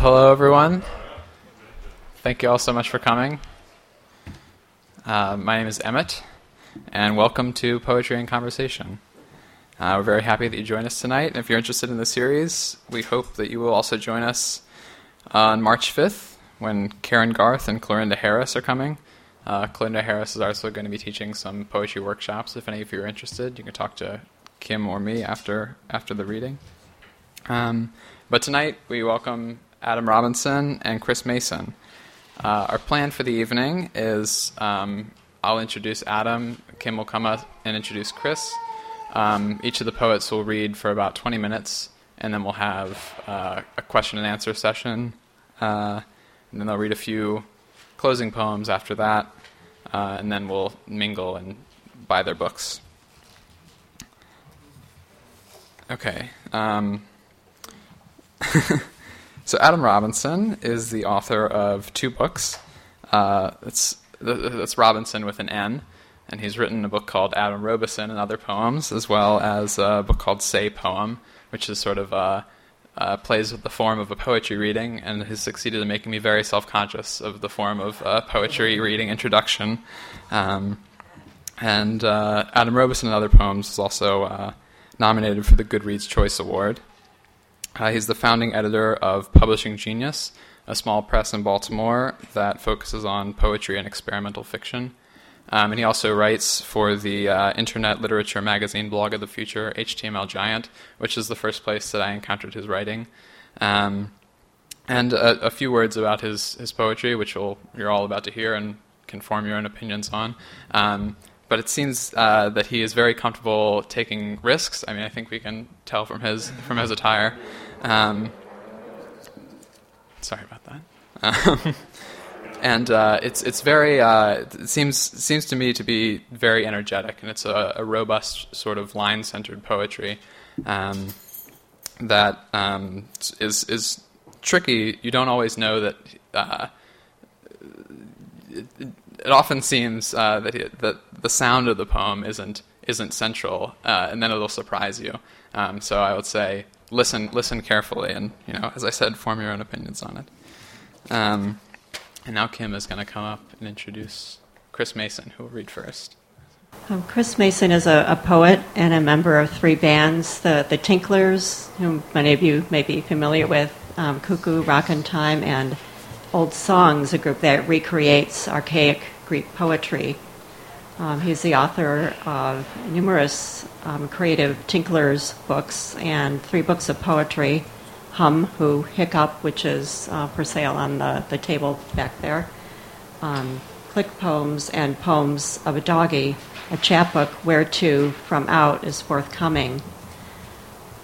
Hello, everyone. Thank you all so much for coming. Uh, my name is Emmett, and welcome to Poetry and Conversation. Uh, we're very happy that you joined us tonight. And if you're interested in the series, we hope that you will also join us on March 5th when Karen Garth and Clorinda Harris are coming. Uh, Clorinda Harris is also going to be teaching some poetry workshops. If any of you are interested, you can talk to Kim or me after after the reading. Um, but tonight we welcome Adam Robinson and Chris Mason. Uh, our plan for the evening is um, I'll introduce Adam, Kim will come up and introduce Chris. Um, each of the poets will read for about 20 minutes, and then we'll have uh, a question and answer session. Uh, and then they'll read a few closing poems after that, uh, and then we'll mingle and buy their books. Okay. Um, so Adam Robinson is the author of two books. Uh, it's that's Robinson with an N, and he's written a book called Adam Robison and Other Poems, as well as a book called Say Poem, which is sort of uh, uh, plays with the form of a poetry reading, and has succeeded in making me very self-conscious of the form of a poetry reading introduction. Um, and uh, Adam Robison and Other Poems is also uh, nominated for the Goodreads Choice Award. Uh, he's the founding editor of Publishing Genius, a small press in Baltimore that focuses on poetry and experimental fiction. Um, and he also writes for the uh, internet literature magazine Blog of the Future, HTML Giant, which is the first place that I encountered his writing. Um, and a, a, few words about his, his poetry, which you're all about to hear and can form your own opinions on. Um, but it seems uh, that he is very comfortable taking risks. I mean, I think we can tell from his from his attire. Um, sorry about that. Um, and uh, it's it's very uh, it seems seems to me to be very energetic, and it's a, a robust sort of line centered poetry um, that um, is is tricky. You don't always know that. Uh, it, it, often seems uh, that that the sound of the poem isn't isn't central, uh, and then it'll surprise you. Um, so I would say listen listen carefully, and you know, as I said, form your own opinions on it. Um, and now Kim is going to come up and introduce Chris Mason, who will read first. Um, Chris Mason is a, a, poet and a member of three bands the, the Tinklers, whom many of you may be familiar with, um, Cuckoo, Rockin' Time, and Old Songs, a group that recreates archaic Greek poetry. Um, he's the author of numerous um, creative Tinklers books and three books of poetry Hum, Who, Hiccup, which is uh, for sale on the, the table back there, um, Click Poems, and Poems of a Doggy. A chapbook, Where To, From Out, is forthcoming.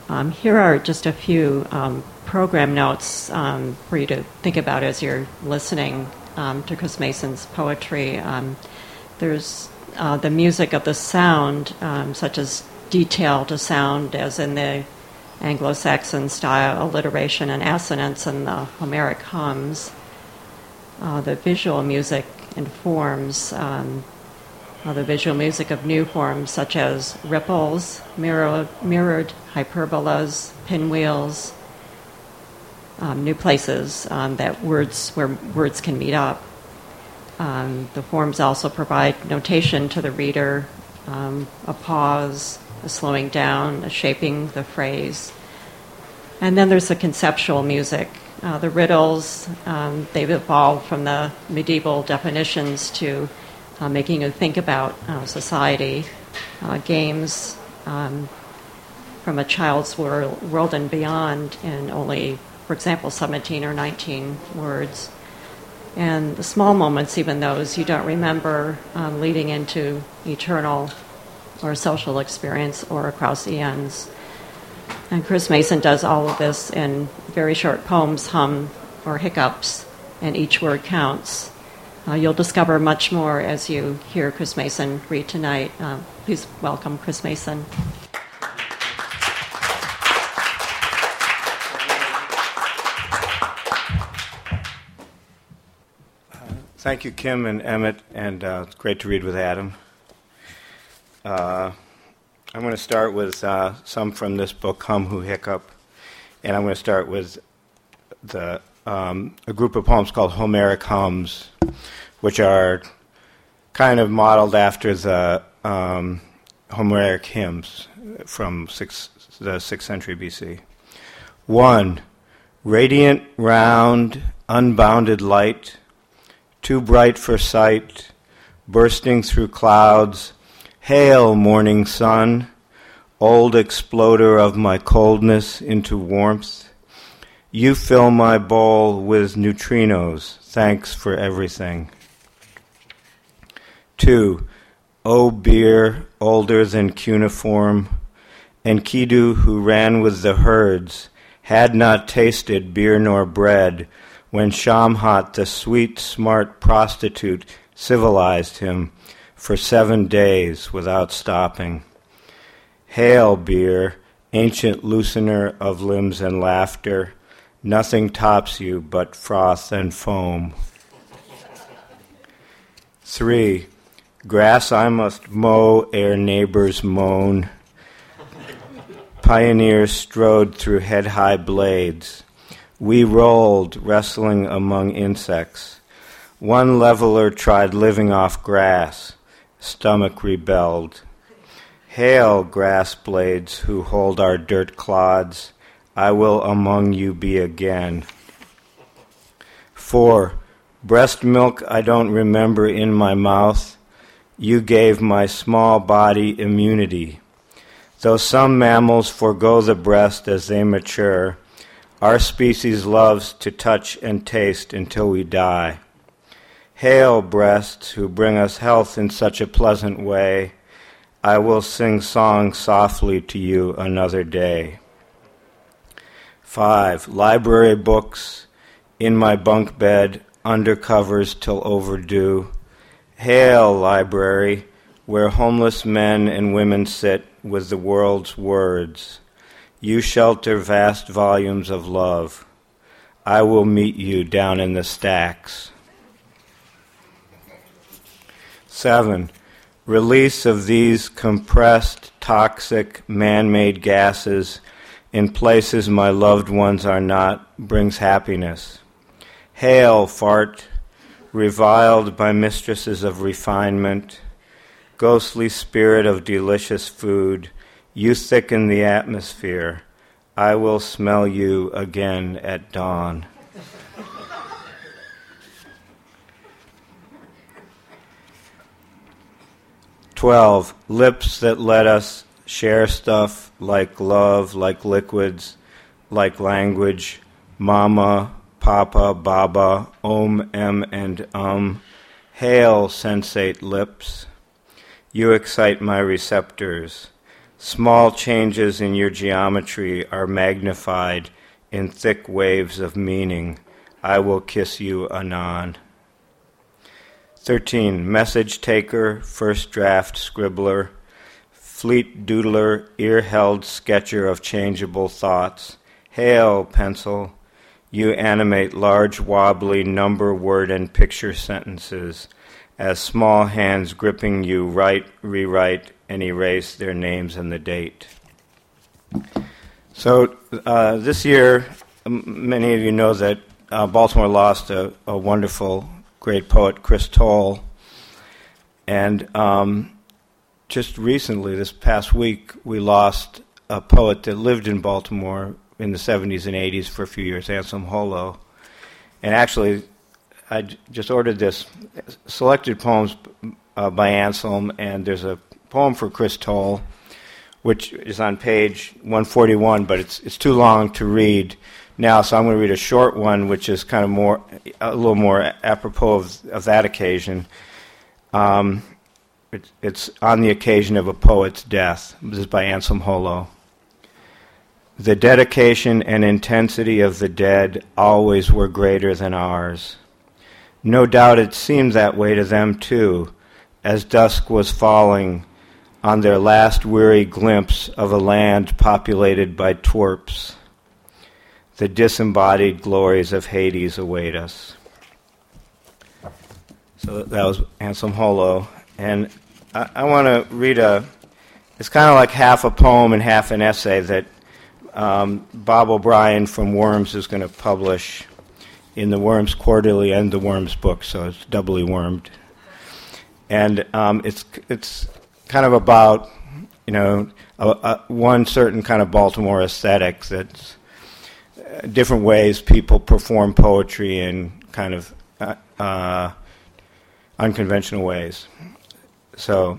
Um, here are just a few um, program notes um, for you to think about as you're listening to Chris Mason's poetry. There's uh, the music of the sound, such as detail to sound, as in the Anglo Saxon style alliteration and assonance in the Homeric hums. Uh, the visual music informs um, uh, the visual music of new forms such as ripples, mirror, mirrored hyperbolas, pinwheels, um, new places um, that words where words can meet up. Um, the forms also provide notation to the reader, um, a pause, a slowing down, a shaping the phrase. And then there's the conceptual music. Uh, the riddles, um, they've evolved from the medieval definitions to uh, making you think about uh, society. Uh, games um, from a child's world, world and beyond in only, for example, 17 or 19 words. And the small moments, even those you don't remember, um, leading into eternal or social experience or across eons. And Chris Mason does all of this in very short poems, hum, or hiccups, and each word counts. Uh, you'll discover much more as you hear Chris Mason read tonight. Uh, please welcome Chris Mason. Thank you, Kim and Emmett, and uh, it's great to read with Adam. Uh, I'm going to start with uh, some from this book, Hum Who Hiccup, and I'm going to start with the um, a group of poems called Homeric Hums, which are kind of modeled after the um, Homeric hymns from six, the 6th century BC. One, radiant, round, unbounded light, too bright for sight, bursting through clouds. Hail, morning sun, old exploder of my coldness into warmth. You fill my bowl with neutrinos. Thanks for everything. Two, O beer older than cuneiform, Enkidu who ran with the herds, had not tasted beer nor bread, when Shamhat, the sweet, smart prostitute, civilized him for seven days without stopping. Hail, beer, ancient loosener of limbs and laughter, nothing tops you but froth and foam. Three, grass I must mow ere neighbors moan. Pioneers strode through head high blades. We rolled, wrestling among insects. One leveler tried living off grass. Stomach rebelled. Hail, grass blades who hold our dirt clods. I will among you be again. 4. Breast milk I don't remember in my mouth. You gave my small body immunity. Though some mammals forego the breast as they mature, our species loves to touch and taste until we die. Hail, breasts who bring us health in such a pleasant way. I will sing songs softly to you another day. 5. Library books in my bunk bed, under covers till overdue. Hail, library, where homeless men and women sit with the world's words. You shelter vast volumes of love. I will meet you down in the stacks. 7. Release of these compressed, toxic, man made gases in places my loved ones are not brings happiness. Hail, fart, reviled by mistresses of refinement ghostly spirit of delicious food, you thicken the atmosphere. I will smell you again at dawn. Twelve, lips that let us share stuff like love, like liquids, like language, mama, papa, baba, om, em, and um. Hail, sensate lips. You excite my receptors. Small changes in your geometry are magnified in thick waves of meaning. I will kiss you anon. 13. Message taker, first draft scribbler, fleet doodler, ear held sketcher of changeable thoughts. Hail, pencil! You animate large, wobbly number, word, and picture sentences as small hands gripping you write, rewrite, and erase their names and the date. So uh, this year, many of you know that uh, Baltimore lost a, a, wonderful, great poet, Chris Toll. And um, just recently, this past week, we lost a poet that lived in Baltimore in the 70s and 80s for a few years, Anselm Hollo. And actually, I just ordered this selected poems uh, by Anselm, and there's a poem for Chris Toll, which is on page 141, but it's it's too long to read now, so I'm going to read a short one, which is kind of more a little more apropos of, of that occasion. Um, it, it's on the occasion of a poet's death. This is by Anselm Hollo. The dedication and intensity of the dead always were greater than ours. No doubt it seemed that way to them too, as dusk was falling on their last weary glimpse of a land populated by twerps. The disembodied glories of Hades await us. So that was Anselm Hollo. And I, I want to read a, it's kind of like half a poem and half an essay that um, Bob O'Brien from Worms is going to publish in the Worms Quarterly and the Worms book, so it's doubly wormed. And um, it's it's kind of about you know a, a, one certain kind of Baltimore aesthetic that's uh, different ways people perform poetry in kind of uh, uh, unconventional ways. So,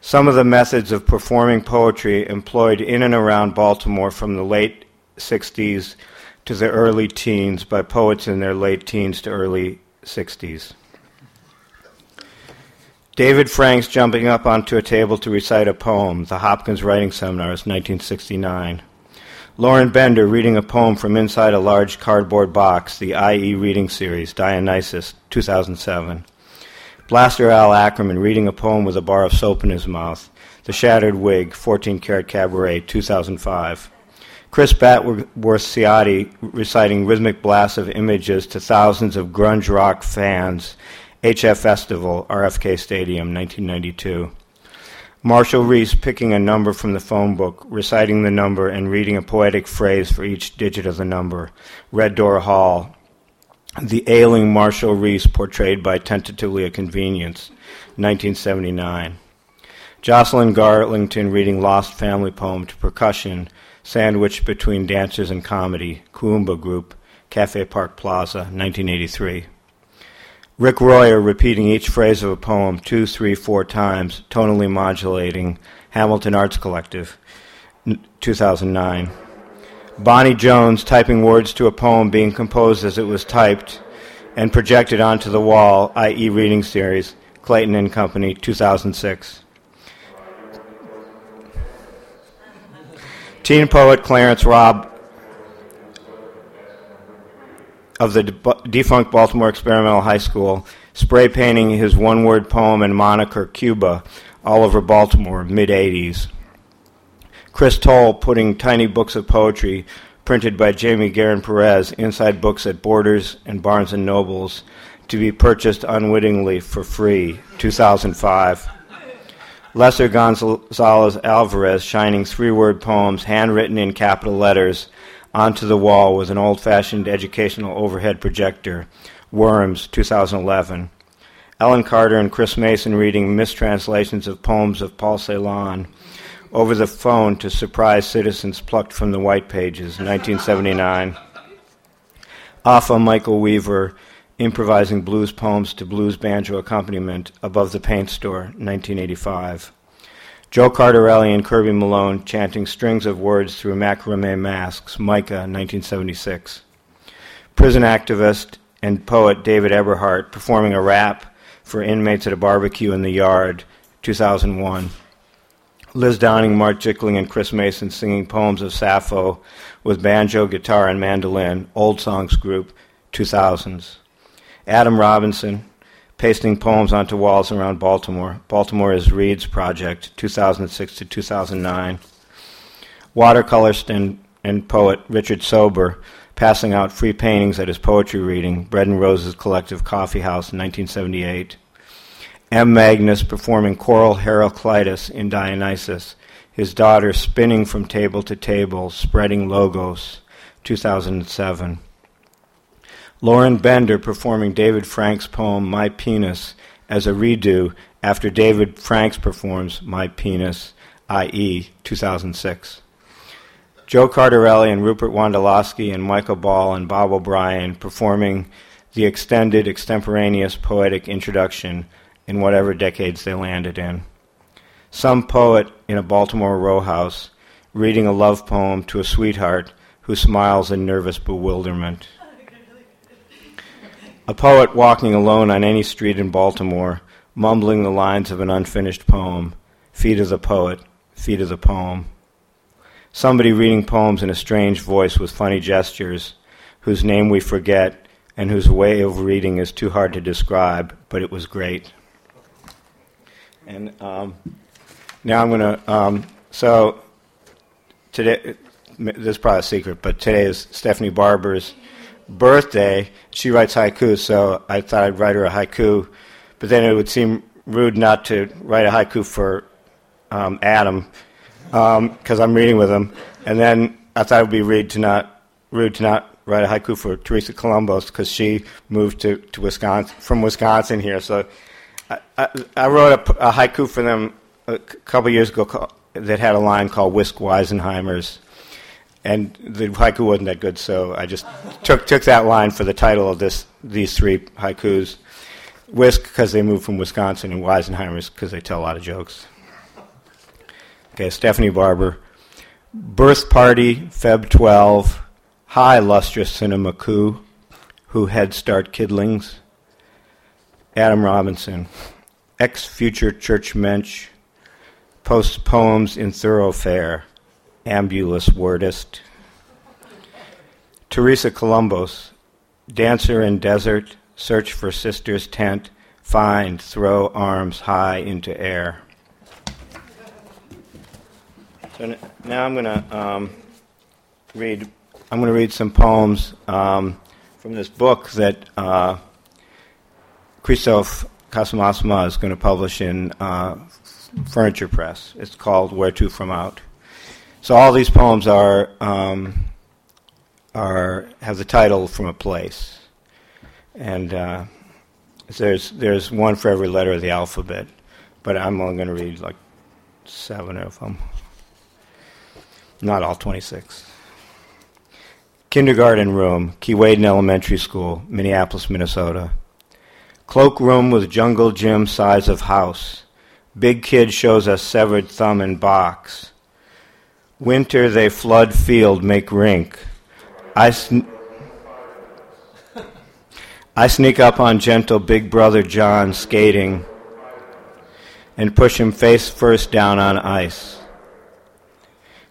some of the methods of performing poetry employed in and around Baltimore from the late 60s to the early teens by poets in their late teens to early 60s. David Franks jumping up onto a table to recite a poem, The Hopkins Writing Seminars, 1969. Lauren Bender reading a poem from inside a large cardboard box, the IE Reading Series, Dionysus, 2007. Blaster Al Ackerman reading a poem with a bar of soap in his mouth, The Shattered Wig, 14 Karat Cabaret, 2005. Chris Batworth Ciotti reciting rhythmic blasts of images to thousands of grunge rock fans, HF Festival, RFK Stadium, 1992. Marshall Reese picking a number from the phone book, reciting the number, and reading a poetic phrase for each digit of the number. Red Door Hall. The ailing Marshall Reese portrayed by Tentatively a Convenience, 1979. Jocelyn Garlington reading Lost Family Poem to percussion, sandwiched between dancers and comedy, Kuumba Group, Cafe Park Plaza, 1983. Rick Royer repeating each phrase of a poem two, three, four times, tonally modulating, Hamilton Arts Collective, 2009. Bonnie Jones typing words to a poem being composed as it was typed and projected onto the wall, i.e., reading series, Clayton and Company, 2006. Teen poet Clarence Robb of the defunct Baltimore Experimental High School, spray painting his one word poem and moniker Cuba all over Baltimore, mid 80s. Chris Toll putting tiny books of poetry printed by Jamie Garin Perez inside books at Borders and Barnes and Nobles to be purchased unwittingly for free, 2005. Lesser Gonzalez Alvarez shining three word poems handwritten in capital letters onto the wall with an old fashioned educational overhead projector. Worms, 2011. Ellen Carter and Chris Mason reading mistranslations of poems of Paul Celan over the phone to surprise citizens plucked from the white pages, 1979. Afaa Michael Weaver improvising blues poems to blues banjo accompaniment above the paint store, 1985. Joe Cardarelli and Kirby Malone chanting strings of words through macrame masks, Micah, 1976. Prison activist and poet David Eberhardt performing a rap for inmates at a barbecue in the yard, 2001. Liz Downing, Mark Jickling, and Chris Mason singing poems of Sappho with banjo, guitar, and mandolin, Old Songs Group, 2000s. Adam Robinson, pasting poems onto walls around Baltimore. Baltimore is Reed's project, 2006 to 2009. Watercolorist and, and poet Richard Sober passing out free paintings at his poetry reading, Bread and Roses Collective Coffee House in 1978. M. Magnus performing choral Heraclitus in Dionysus, his daughter spinning from table to table, spreading logos, 2007. Lauren Bender performing David Frank's poem My Penis as a redo after David Franks performs My Penis, i.e., 2006. Joe Cardarelli and Rupert Wondolowski and Michael Ball and Bob O'Brien performing the extended extemporaneous poetic introduction in whatever decades they landed in. Some poet in a Baltimore row house reading a love poem to a sweetheart who smiles in nervous bewilderment. A poet walking alone on any street in Baltimore, mumbling the lines of an unfinished poem. Feet of the poet, feet of the poem. Somebody reading poems in a strange voice with funny gestures, whose name we forget and whose way of reading is too hard to describe, but it was great. And um, now I'm going to. Um, so today, this is probably a secret, but today is Stephanie Barber's birthday, she writes haiku, so I thought I'd write her a haiku. But then it would seem rude not to write a haiku for um, Adam because um, I'm reading with him. And then I thought it would be rude to not rude to not write a haiku for Teresa Columbus because she moved to, to Wisconsin from Wisconsin here. So I, I, I wrote a, a, haiku for them a couple years ago that had a line called "Whisk Weisenheimers," and the haiku wasn't that good, so I just took took that line for the title of this these three haikus. Whisk because they moved from Wisconsin, and Weisenheimers because they tell a lot of jokes. Okay, Stephanie Barber. Birth party, Feb 12. Hi, lustrous cinema coup. Who head start kidlings? Adam Robinson. Ex future church mensch. Posts poems in thoroughfare. Ambulous wordist. Teresa Columbus. Dancer in desert. Search for sister's tent. Find, throw arms high into air. So now I'm going to um, read. I'm going to read some poems um, from this book that uh, Christophe Casamassima is going to publish in uh, Furniture Press. It's called "Where to From Out." So all these poems are um, are have the title from a place, and uh, there's there's one for every letter of the alphabet, but I'm only going to read like seven of them. Not all 26. Kindergarten room, Keewaydin Elementary School, Minneapolis, Minnesota. Cloakroom with jungle gym size of house. Big kid shows us severed thumb in box. Winter they flood field, make rink. I, sn- I sneak up on gentle big brother John skating and push him face first down on ice.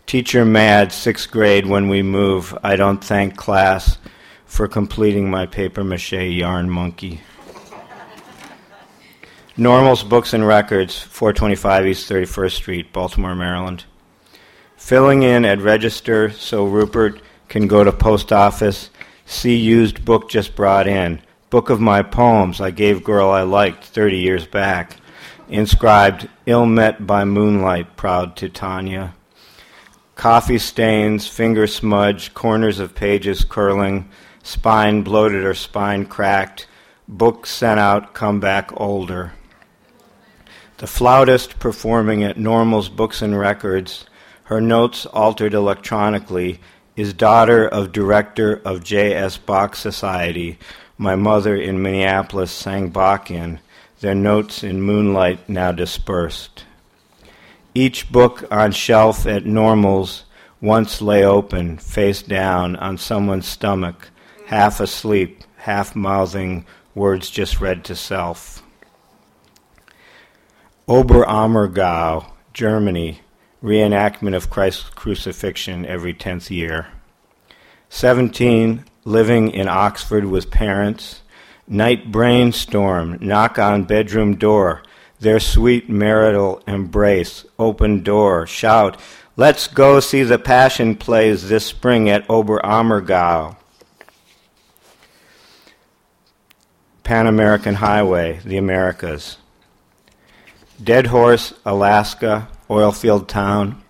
Teacher mad, sixth grade, when we move. I don't thank class for completing my paper mache yarn monkey. Normals, Books, and Records, 425 East 31st Street, Baltimore, Maryland. Filling in at register so Rupert can go to post office, see used book just brought in. Book of my poems I gave girl I liked 30 years back. Inscribed, ill met by moonlight, proud Titania coffee stains, finger smudge, corners of pages curling, spine bloated or spine cracked, book sent out, come back older. The flautist performing at Normal's Books and Records, her notes altered electronically, is daughter of director of J.S. Bach Society. My mother in Minneapolis sang Bach in, their notes in moonlight now dispersed. Each book on shelf at Normals once lay open, face down, on someone's stomach, half asleep, half mouthing words just read to self. Oberammergau, Germany, reenactment of Christ's crucifixion every tenth year. 17, living in Oxford with parents. Night brainstorm, knock on bedroom door, their sweet marital embrace, open door, shout, Let's go see the Passion plays this spring at Oberammergau. Pan American Highway, the Americas. Dead Horse, Alaska, oilfield town.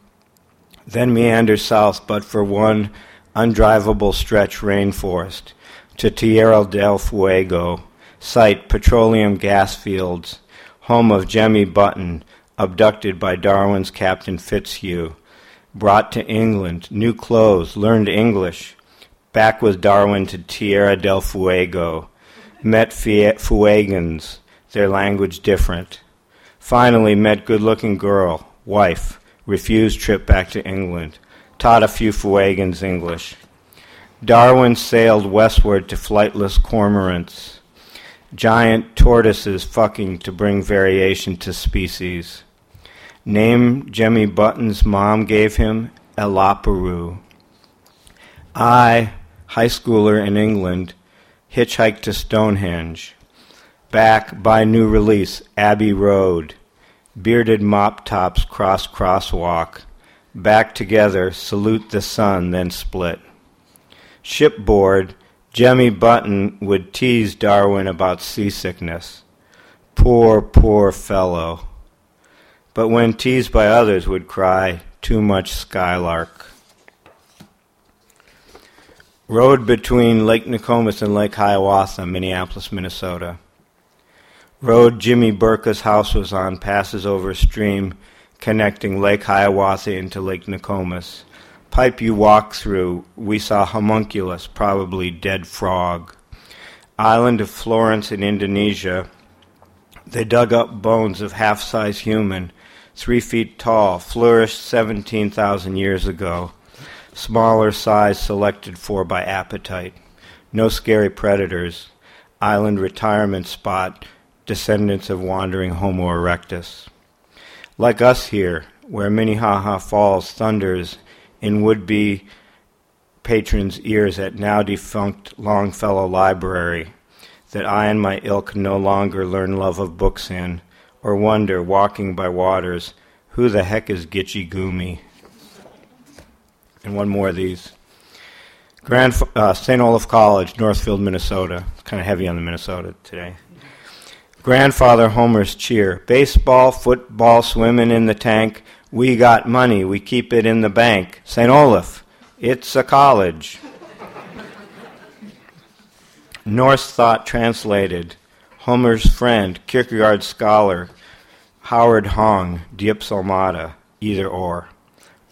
Then meander south, but for one undrivable stretch rainforest to Tierra del Fuego, site petroleum gas fields home of Jemmy Button, abducted by Darwin's Captain Fitzhugh, brought to England, new clothes, learned English, back with Darwin to Tierra del Fuego, met Fuegans, their language different. Finally met good-looking girl, wife, refused trip back to England, taught a few Fuegans English. Darwin sailed westward to flightless cormorants giant tortoises fucking to bring variation to species. Name Jemmy Button's mom gave him Elaparu. I, high schooler in England, hitchhiked to Stonehenge. Back by new release, Abbey Road. Bearded mop tops cross crosswalk. Back together, salute the sun, then split. Shipboard, Jemmy Button would tease Darwin about seasickness. Poor, poor fellow. But when teased by others, would cry, Too much skylark. Road between Lake Nokomis and Lake Hiawatha, Minneapolis, Minnesota. Road Jimmy Burka's house was on passes over a stream connecting Lake Hiawatha into Lake Nokomis. Pipe you walk through, we saw homunculus, probably dead frog. Island of Flores in Indonesia, they dug up bones of half size human, three feet tall, flourished 17,000 years ago. Smaller size selected for by appetite. No scary predators. Island retirement spot, descendants of wandering Homo erectus. Like us here, where Minnehaha Falls thunders in would be patrons' ears at now defunct Longfellow Library, that I and my ilk no longer learn love of books in, or wonder, walking by waters, who the heck is Gitche Gumee? And one more of these. Grand uh, St. Olaf College, Northfield, Minnesota. Kind of heavy on the Minnesota today. Grandfather Homer's cheer. Baseball, football, swimming in the tank. We got money, we keep it in the bank. St. Olaf, it's a college. Norse thought translated. Homer's friend, Kierkegaard scholar, Howard Hong, Diapsalmata, either or.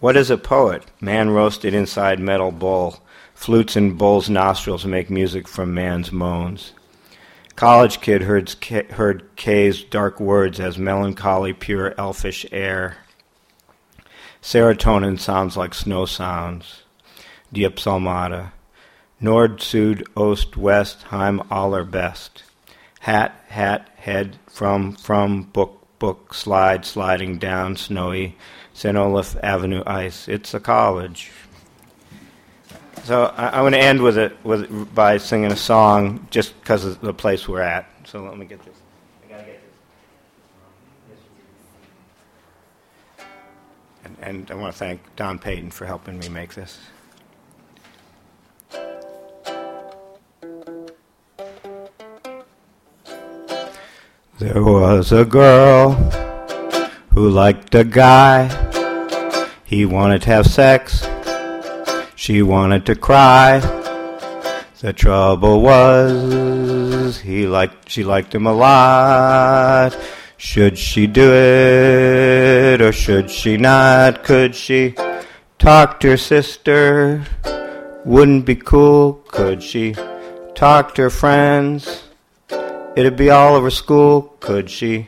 What is a poet? Man roasted inside metal bowl. Flutes in bull's nostrils make music from man's moans. College kid heard, heard Kay's dark words as melancholy, pure elfish air. Serotonin sounds like snow sounds. Diapsalmata. Nord, Sud, Ost, West, Heim, aller best. Hat, hat, head, from, from, book, book, slide, sliding down, snowy, St. Olaf Avenue ice. It's a college. So I, am going to end with it with by singing a song just because of the place we're at. So let me get this. I gotta get this. And, and I want to thank Don Payton for helping me make this. There was a girl who liked a guy. He wanted to have sex. She wanted to cry. The trouble was he liked she liked him a lot. Should she do it or should she not? Could she talk to her sister? Wouldn't be cool. Could she talk to her friends? It'd be all over school. Could she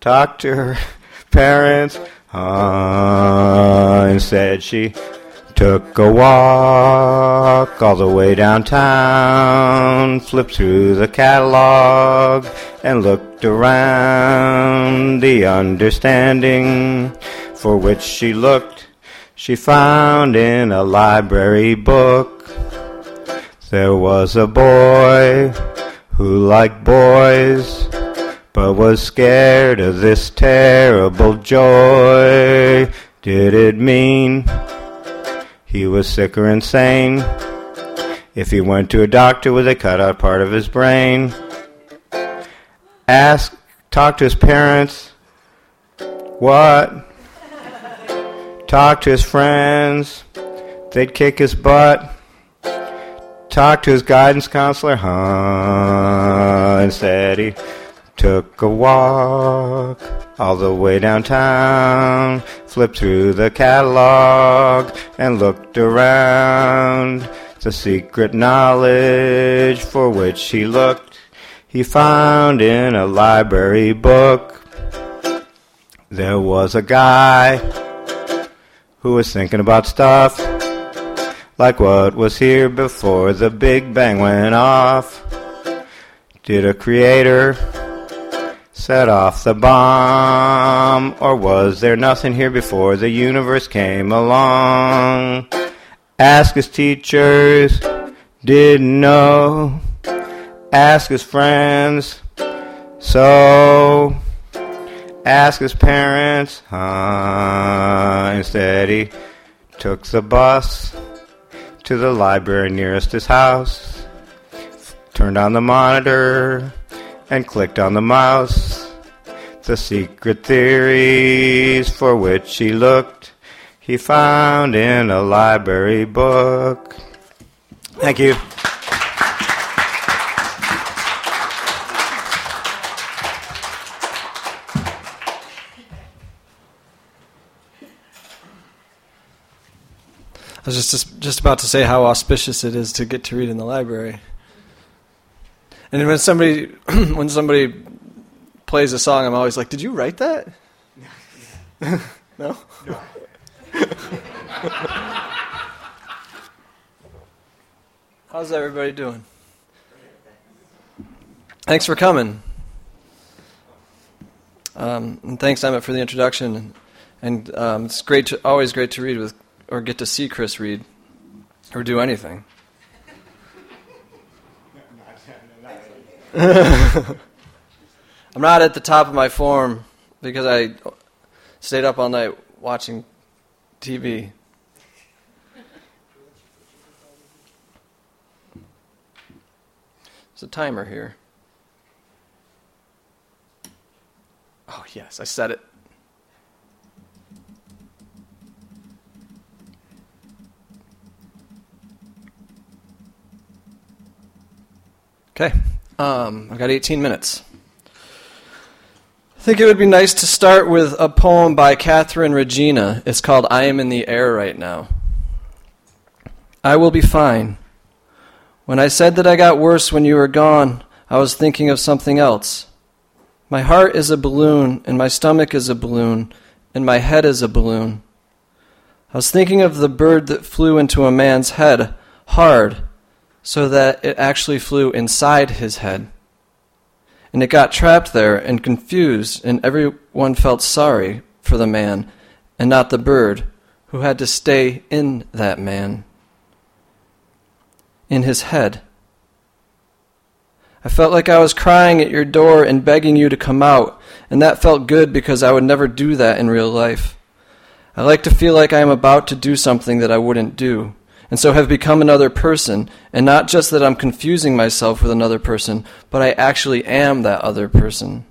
talk to her parents? Uh, said she took a walk all the way downtown, flipped through the catalog, and looked around. The understanding for which she looked, she found in a library book. There was a boy who liked boys, but was scared of this terrible joy. Did it mean he was sick or insane? If he went to a doctor, with a cut out part of his brain? Ask, talk to his parents. What? Talk to his friends. They'd kick his butt Talk to his guidance counselor, huh? Instead, he took a walk all the way downtown, flipped through the catalog, and looked around. The secret knowledge for which he looked, he found in a library book. There was a guy who was thinking about stuff like what was here before the Big Bang went off. Did a creator set off the bomb, or was there nothing here before the universe came along? Ask his teachers, didn't know. Ask his friends, so. Ask his parents, uh, instead he took the bus to the library nearest his house, turned on the monitor, and clicked on the mouse. The secret theories for which he looked, he found in a library book. Thank you. I was just just about to say how auspicious it is to get to read in the library. And when somebody when somebody plays a song, I'm always like, "Did you write that?" no. no. How's everybody doing? Thanks for coming. Um, and thanks, Emmett, for the introduction. And um, it's great to, always great to read with or get to see Chris read or do anything. I'm not at the top of my form because I stayed up all night watching TV. There's a timer here. Oh, yes, I said it. Okay, um, I've got 18 minutes. I think it would be nice to start with a poem by Catherine Regina. It's called I Am in the Air Right Now. I will be fine. When I said that I got worse when you were gone, I was thinking of something else. My heart is a balloon, and my stomach is a balloon, and my head is a balloon. I was thinking of the bird that flew into a man's head, hard, so that it actually flew inside his head. And it got trapped there and confused, and everyone felt sorry for the man and not the bird who had to stay in that man, in his head. I felt like I was crying at your door and begging you to come out, and that felt good because I would never do that in real life. I like to feel like I am about to do something that I wouldn't do and so have become another person, and not just that I'm confusing myself with another person, but I actually am that other person.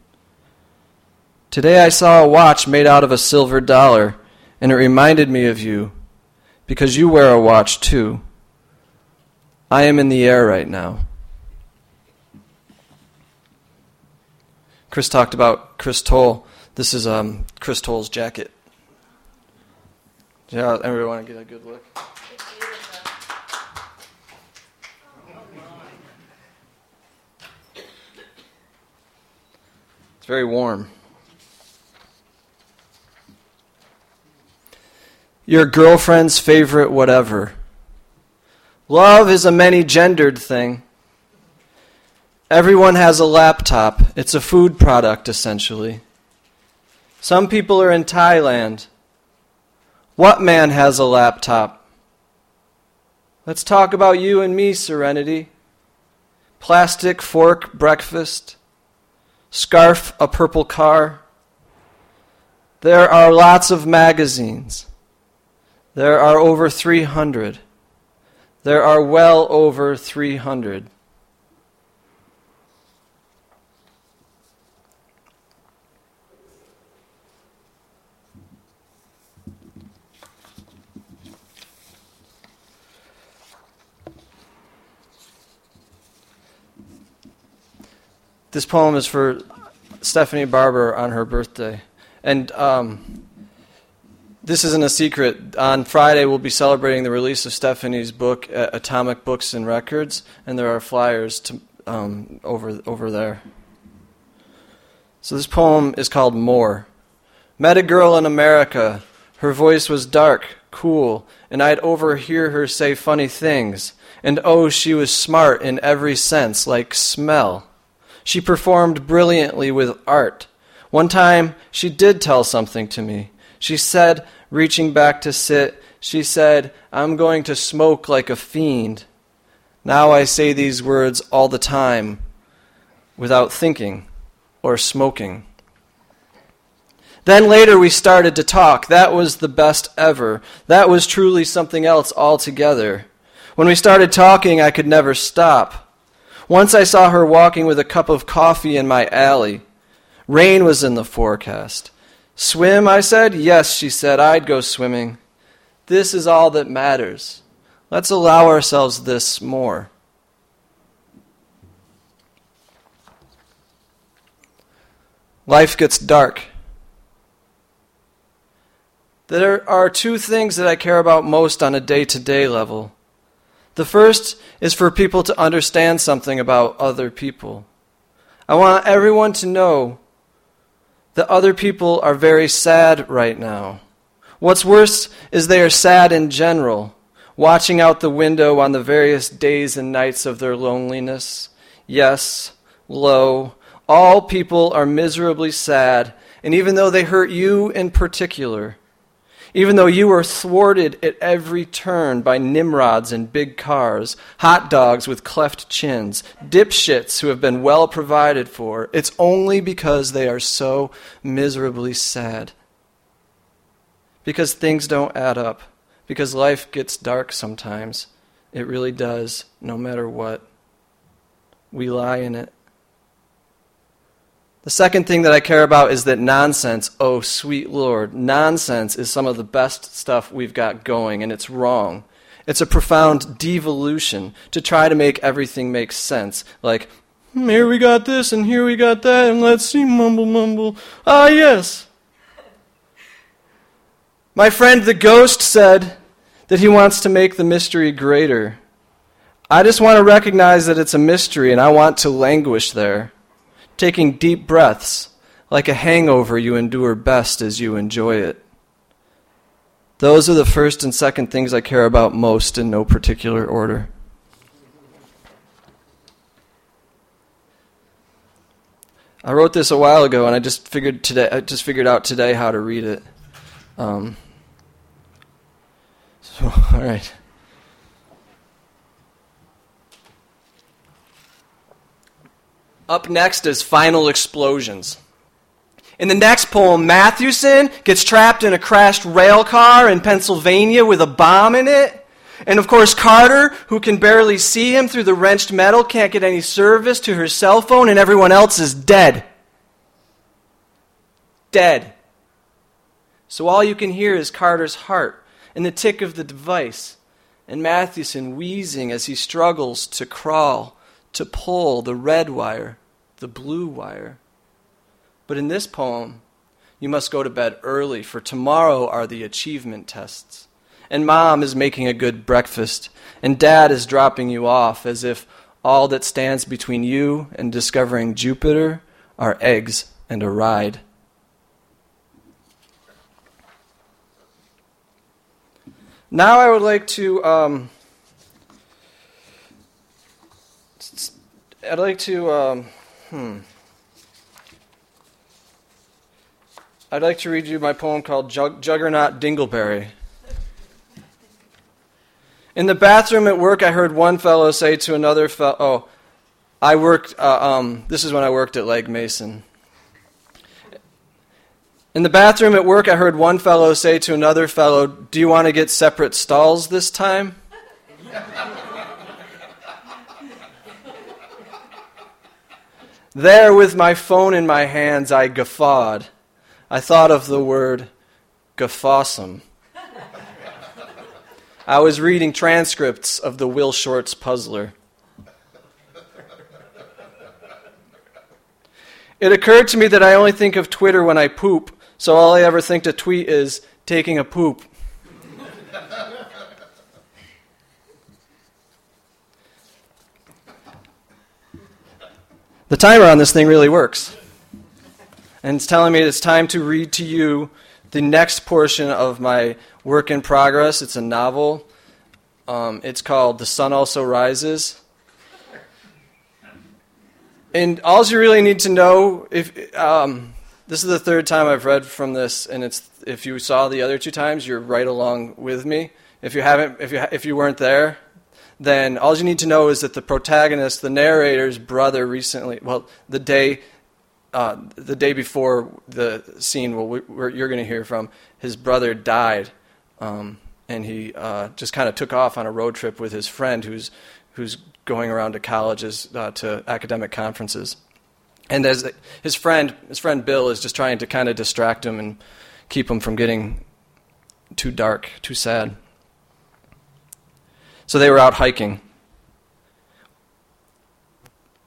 Today I saw a watch made out of a silver dollar, and it reminded me of you, because you wear a watch too. I am in the air right now. Chris talked about Chris Toll. This is um, Chris Toll's jacket. Yeah, everyone want to get a good look? It's very warm. Your girlfriend's favorite whatever. Love is a many gendered thing. Everyone has a laptop. It's a food product, essentially. Some people are in Thailand. What man has a laptop? Let's talk about you and me, Serenity. Plastic fork breakfast scarf a purple car. There are lots of magazines. There are over 300. There are well over 300. This poem is for Stephanie Barber on her birthday. And um, this isn't a secret. On Friday, we'll be celebrating the release of Stephanie's book at Atomic Books and Records, and there are flyers to, um, over, over there. So this poem is called More. Met a girl in America. Her voice was dark, cool, and I'd overhear her say funny things. And oh, she was smart in every sense, like smell. She performed brilliantly with art. One time, she did tell something to me. She said, reaching back to sit, she said, I'm going to smoke like a fiend. Now I say these words all the time without thinking or smoking. Then later we started to talk. That was the best ever. That was truly something else altogether. When we started talking, I could never stop. Once I saw her walking with a cup of coffee in my alley. Rain was in the forecast. Swim, I said. Yes, she said, I'd go swimming. This is all that matters. Let's allow ourselves this more. Life gets dark. There are two things that I care about most on a day to day level. The first is for people to understand something about other people. I want everyone to know that other people are very sad right now. What's worse is they are sad in general, watching out the window on the various days and nights of their loneliness. Yes, lo, all people are miserably sad, and even though they hurt you in particular, even though you are thwarted at every turn by Nimrods in big cars, hot dogs with cleft chins, dipshits who have been well provided for, it's only because they are so miserably sad. Because things don't add up. Because life gets dark sometimes. It really does, no matter what. We lie in it. The second thing that I care about is that nonsense, oh sweet Lord, nonsense is some of the best stuff we've got going, and it's wrong. It's a profound devolution to try to make everything make sense. Like, hmm, here we got this, and here we got that, and let's see, mumble, mumble. Ah, yes. My friend the ghost said that he wants to make the mystery greater. I just want to recognize that it's a mystery, and I want to languish there taking deep breaths, like a hangover you endure best as you enjoy it. Those are the first and second things I care about most in no particular order. I wrote this a while ago, and I just figured today. I just figured out today how to read it. Um, so, all right. Up next is Final Explosions. In the next poem, Matthewson gets trapped in a crashed rail car in Pennsylvania with a bomb in it. And of course, Carter, who can barely see him through the wrenched metal, can't get any service to her cell phone, and everyone else is dead. Dead. So all you can hear is Carter's heart and the tick of the device, and Matthewson wheezing as he struggles to crawl to pull the red wire, the blue wire. But in this poem, you must go to bed early, for tomorrow are the achievement tests. And mom is making a good breakfast, and dad is dropping you off as if all that stands between you and discovering Jupiter are eggs and a ride. Now I would like to um, I'd like to, um, hmm. I'd like to read you my poem called Jug- Juggernaut Dingleberry. In the bathroom at work, I heard one fellow say to another fellow, oh, I worked, uh, um, this is when I worked at Legg Mason. In the bathroom at work, I heard one fellow say to another fellow, Do you want to get separate stalls this time? There, with my phone in my hands, I guffawed. I thought of the word guffawsome. I was reading transcripts of the Will Shortz Puzzler. It occurred to me that I only think of Twitter when I poop, so all I ever think to tweet is taking a poop. The timer on this thing really works. And it's telling me it's time to read to you the next portion of my work in progress. It's a novel. Um, it's called The Sun Also Rises. And all you really need to know, if um, this is the third time I've read from this, and it's if you saw the other two times, you're right along with me. If you haven't, if you if you weren't there, then all you need to know is that the protagonist, the narrator's brother, recently, well, the day, uh, the day before the scene well, we, you're going to hear from, his brother died, um, and he uh, just kind of took off on a road trip with his friend, who's who's going around to colleges uh, to academic conferences, and as his friend, his friend Bill is just trying to kind of distract him and keep him from getting too dark, too sad. So they were out hiking.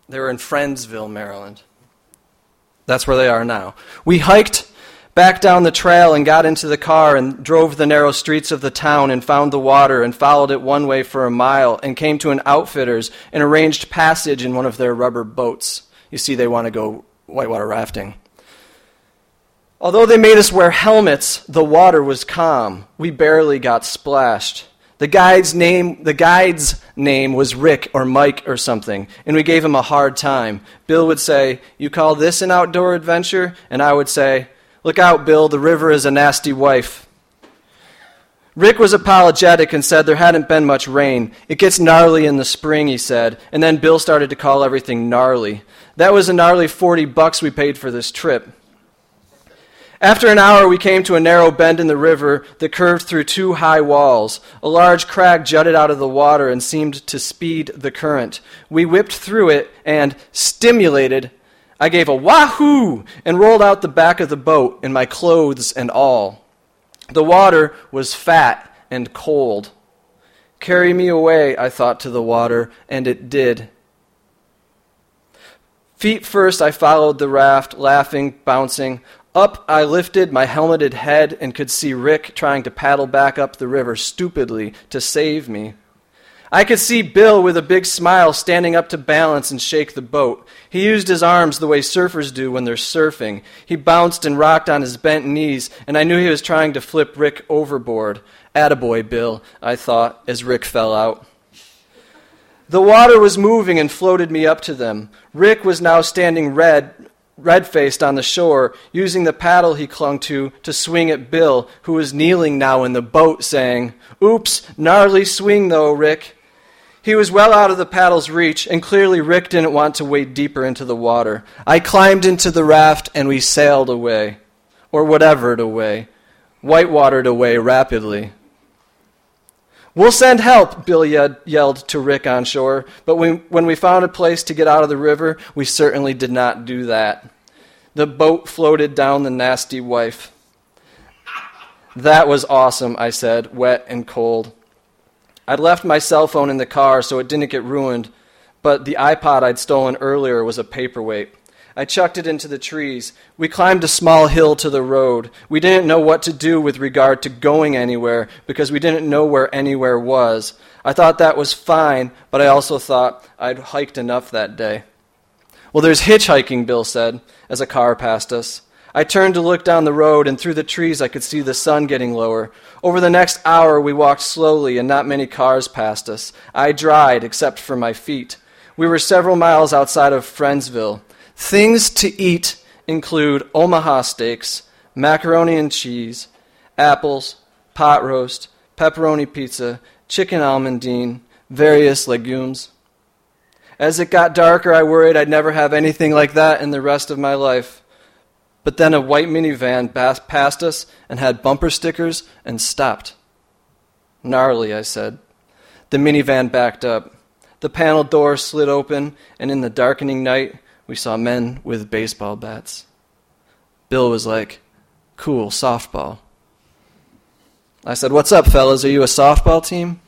They were in Friendsville, Maryland. That's where they are now. We hiked back down the trail and got into the car and drove the narrow streets of the town and found the water and followed it one way for a mile and came to an outfitter's and arranged passage in one of their rubber boats. You see, they want to go whitewater rafting. Although they made us wear helmets, the water was calm. We barely got splashed. The guide's name, the guide's name was Rick or Mike or something, and we gave him a hard time. Bill would say, "You call this an outdoor adventure?" And I would say, "Look out, Bill, the river is a nasty wife." Rick was apologetic and said there hadn't been much rain. It gets gnarly in the spring, he said, and then Bill started to call everything gnarly. That was a gnarly 40 bucks we paid for this trip. After an hour, we came to a narrow bend in the river that curved through two high walls. A large crag jutted out of the water and seemed to speed the current. We whipped through it and, stimulated, I gave a wahoo and rolled out the back of the boat in my clothes and all. The water was fat and cold. Carry me away, I thought to the water, and it did. Feet first, I followed the raft, laughing, bouncing. Up I lifted my helmeted head and could see Rick trying to paddle back up the river stupidly to save me. I could see Bill with a big smile standing up to balance and shake the boat. He used his arms the way surfers do when they're surfing. He bounced and rocked on his bent knees, and I knew he was trying to flip Rick overboard. Attaboy, Bill, I thought, as Rick fell out. The water was moving and floated me up to them. Rick was now standing red, red faced on the shore, using the paddle he clung to to swing at Bill, who was kneeling now in the boat, saying, Oops, gnarly swing though, Rick. He was well out of the paddle's reach, and clearly Rick didn't want to wade deeper into the water. I climbed into the raft, and we sailed away, or whatevered away, whitewatered away rapidly. We'll send help, Bill yelled to Rick on shore. But when, when we found a place to get out of the river, we certainly did not do that. The boat floated down the nasty wife. That was awesome, I said, wet and cold. I'd left my cell phone in the car so it didn't get ruined, but the iPod I'd stolen earlier was a paperweight. I chucked it into the trees. We climbed a small hill to the road. We didn't know what to do with regard to going anywhere because we didn't know where anywhere was. I thought that was fine, but I also thought I'd hiked enough that day. Well, there's hitchhiking, Bill said, as a car passed us. I turned to look down the road, and through the trees I could see the sun getting lower. Over the next hour, we walked slowly, and not many cars passed us. I dried, except for my feet. We were several miles outside of Friendsville. Things to eat include Omaha steaks, macaroni and cheese, apples, pot roast, pepperoni pizza, chicken almondine, various legumes. As it got darker, I worried I'd never have anything like that in the rest of my life. But then a white minivan passed us and had bumper stickers and stopped. Gnarly, I said. The minivan backed up. The panel door slid open, and in the darkening night, we saw men with baseball bats. Bill was like, Cool, softball. I said, What's up, fellas? Are you a softball team?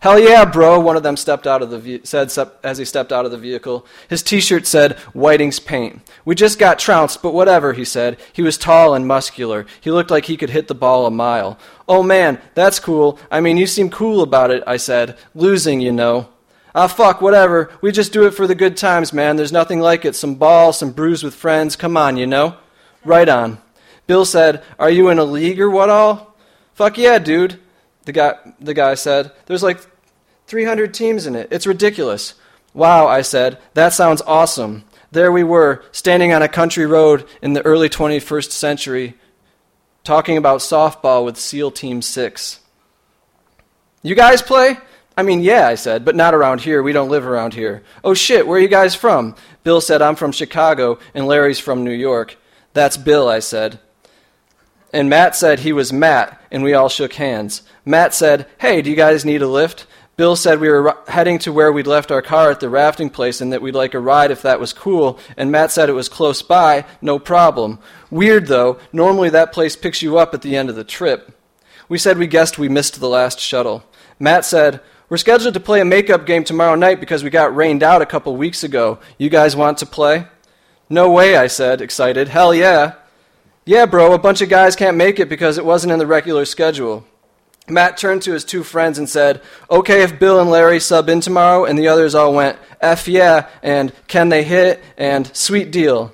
Hell yeah, bro, one of them stepped out of the ve- said as he stepped out of the vehicle. His t-shirt said Whiting's paint. We just got trounced, but whatever, he said. He was tall and muscular. He looked like he could hit the ball a mile. Oh man, that's cool. I mean, you seem cool about it, I said. Losing, you know. Ah, fuck, whatever. We just do it for the good times, man. There's nothing like it. Some ball, some brews with friends. Come on, you know? Right on. Bill said, Are you in a league or what all? Fuck yeah, dude. The guy, the guy said, There's like 300 teams in it. It's ridiculous. Wow, I said. That sounds awesome. There we were, standing on a country road in the early 21st century, talking about softball with SEAL Team 6. You guys play? I mean, yeah, I said, but not around here. We don't live around here. Oh shit, where are you guys from? Bill said, I'm from Chicago, and Larry's from New York. That's Bill, I said. And Matt said he was Matt, and we all shook hands. Matt said, Hey, do you guys need a lift? Bill said we were heading to where we'd left our car at the rafting place and that we'd like a ride if that was cool, and Matt said it was close by, no problem. Weird though, normally that place picks you up at the end of the trip. We said we guessed we missed the last shuttle. Matt said, We're scheduled to play a makeup game tomorrow night because we got rained out a couple weeks ago. You guys want to play? No way, I said, excited. Hell yeah. Yeah, bro, a bunch of guys can't make it because it wasn't in the regular schedule. Matt turned to his two friends and said, Okay, if Bill and Larry sub in tomorrow, and the others all went, F yeah, and can they hit, and sweet deal.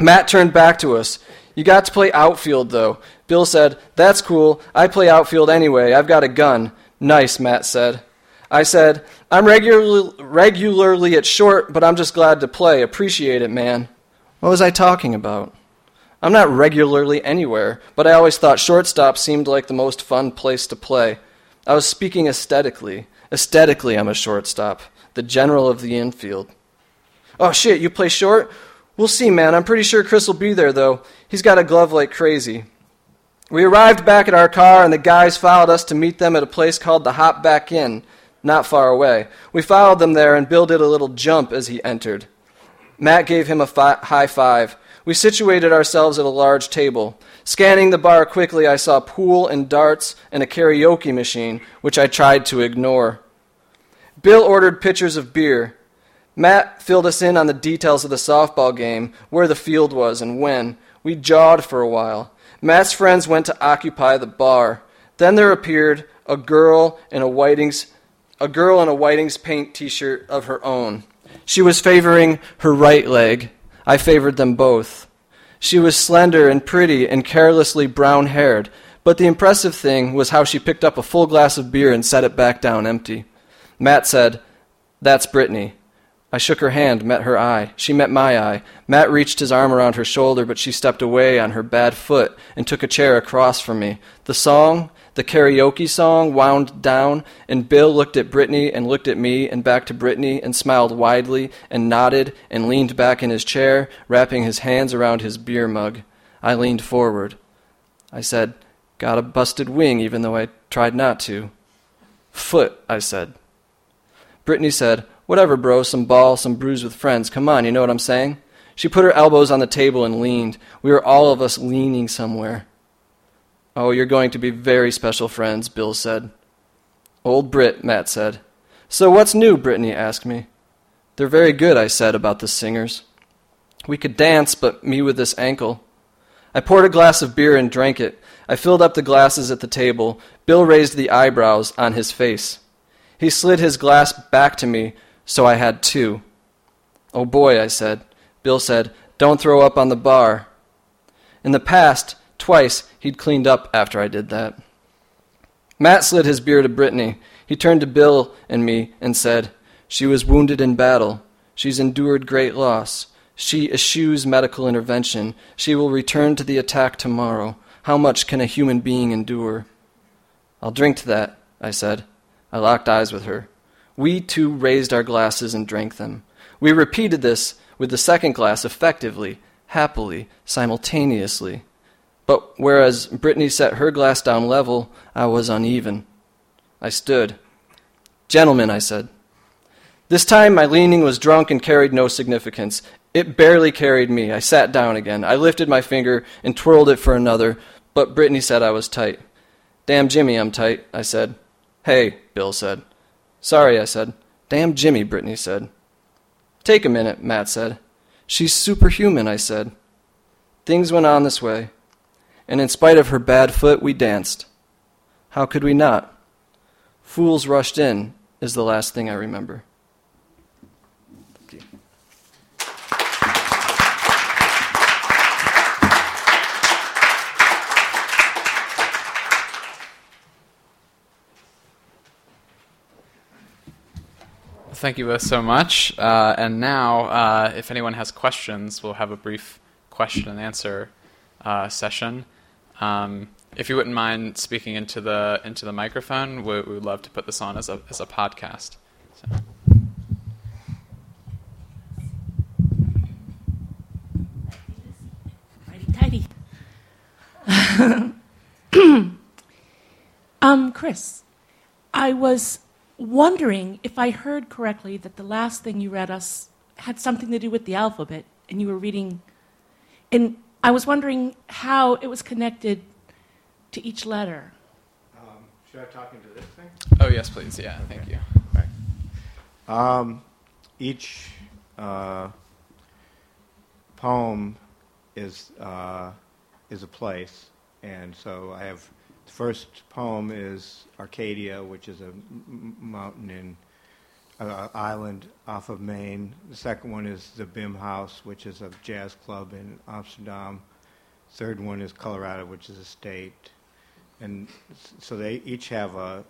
Matt turned back to us. You got to play outfield, though. Bill said, That's cool. I play outfield anyway. I've got a gun. Nice, Matt said. I said, I'm regularly, regularly at short, but I'm just glad to play. Appreciate it, man. What was I talking about? I'm not regularly anywhere, but I always thought shortstop seemed like the most fun place to play. I was speaking aesthetically. Aesthetically, I'm a shortstop, the general of the infield. Oh shit, you play short? We'll see, man. I'm pretty sure Chris will be there, though. He's got a glove like crazy. We arrived back at our car, and the guys followed us to meet them at a place called the Hop Back Inn, not far away. We followed them there, and Bill did a little jump as he entered. Matt gave him a fi- high five. We situated ourselves at a large table. Scanning the bar quickly, I saw pool and darts and a karaoke machine, which I tried to ignore. Bill ordered pitchers of beer. Matt filled us in on the details of the softball game, where the field was and when. We jawed for a while. Matt's friends went to occupy the bar. Then there appeared a girl in a Whiting's a girl in a Whiting's paint t-shirt of her own. She was favoring her right leg I favored them both. She was slender and pretty and carelessly brown haired, but the impressive thing was how she picked up a full glass of beer and set it back down empty. Matt said, That's Brittany. I shook her hand, met her eye. She met my eye. Matt reached his arm around her shoulder, but she stepped away on her bad foot and took a chair across from me. The song, the karaoke song wound down, and Bill looked at Brittany and looked at me and back to Brittany and smiled widely and nodded and leaned back in his chair, wrapping his hands around his beer mug. I leaned forward. I said, Got a busted wing, even though I tried not to. Foot, I said. Brittany said, Whatever, bro, some ball, some bruise with friends. Come on, you know what I'm saying? She put her elbows on the table and leaned. We were all of us leaning somewhere. Oh, you're going to be very special friends, Bill said. Old Brit, Matt said. So what's new? Brittany asked me. They're very good, I said about the singers. We could dance, but me with this ankle. I poured a glass of beer and drank it. I filled up the glasses at the table. Bill raised the eyebrows on his face. He slid his glass back to me, so I had two. Oh boy, I said. Bill said, Don't throw up on the bar. In the past, Twice he'd cleaned up after I did that. Matt slid his beer to Brittany. He turned to Bill and me and said, She was wounded in battle. She's endured great loss. She eschews medical intervention. She will return to the attack tomorrow. How much can a human being endure? I'll drink to that, I said. I locked eyes with her. We too raised our glasses and drank them. We repeated this with the second glass effectively, happily, simultaneously. But whereas Brittany set her glass down level, I was uneven. I stood. Gentlemen, I said. This time my leaning was drunk and carried no significance. It barely carried me. I sat down again. I lifted my finger and twirled it for another, but Brittany said I was tight. Damn Jimmy, I'm tight, I said. Hey, Bill said. Sorry, I said. Damn Jimmy, Brittany said. Take a minute, Matt said. She's superhuman, I said. Things went on this way and in spite of her bad foot, we danced. How could we not? Fools rushed in is the last thing I remember. Thank you both so much. Uh, and now, uh, if anyone has questions, we'll have a brief question and answer uh, session. Um, if you wouldn't mind speaking into the into the microphone, we, we would love to put this on as a as a podcast. So. Righty tighty. um, Chris, I was wondering if I heard correctly that the last thing you read us had something to do with the alphabet, and you were reading. And I was wondering how it was connected to each letter. Um, Should I talk into this thing? Oh yes, please. Yeah, thank you. Um, each uh, poem is uh, is a place, and so I have the first poem is Arcadia, which is a m- mountain in uh, island off of Maine. The second one is the Bimhuis, which is a jazz club in Amsterdam. Third one is Colorado, which is a state, and so they each have a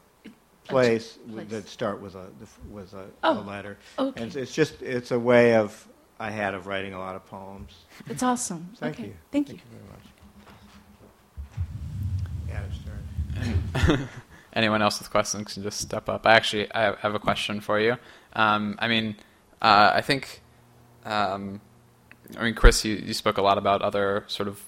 place, place. that start with a with a, Oh, a letter. okay. And it's just it's a way of I had of writing a lot of poems. It's awesome. Thank okay. you. Thank you. very much. Turn. Anyone else with questions can just step up. I actually I have- a question for you. Um, I mean, uh, I think, um, I mean, Chris, you, you spoke a lot about other sort of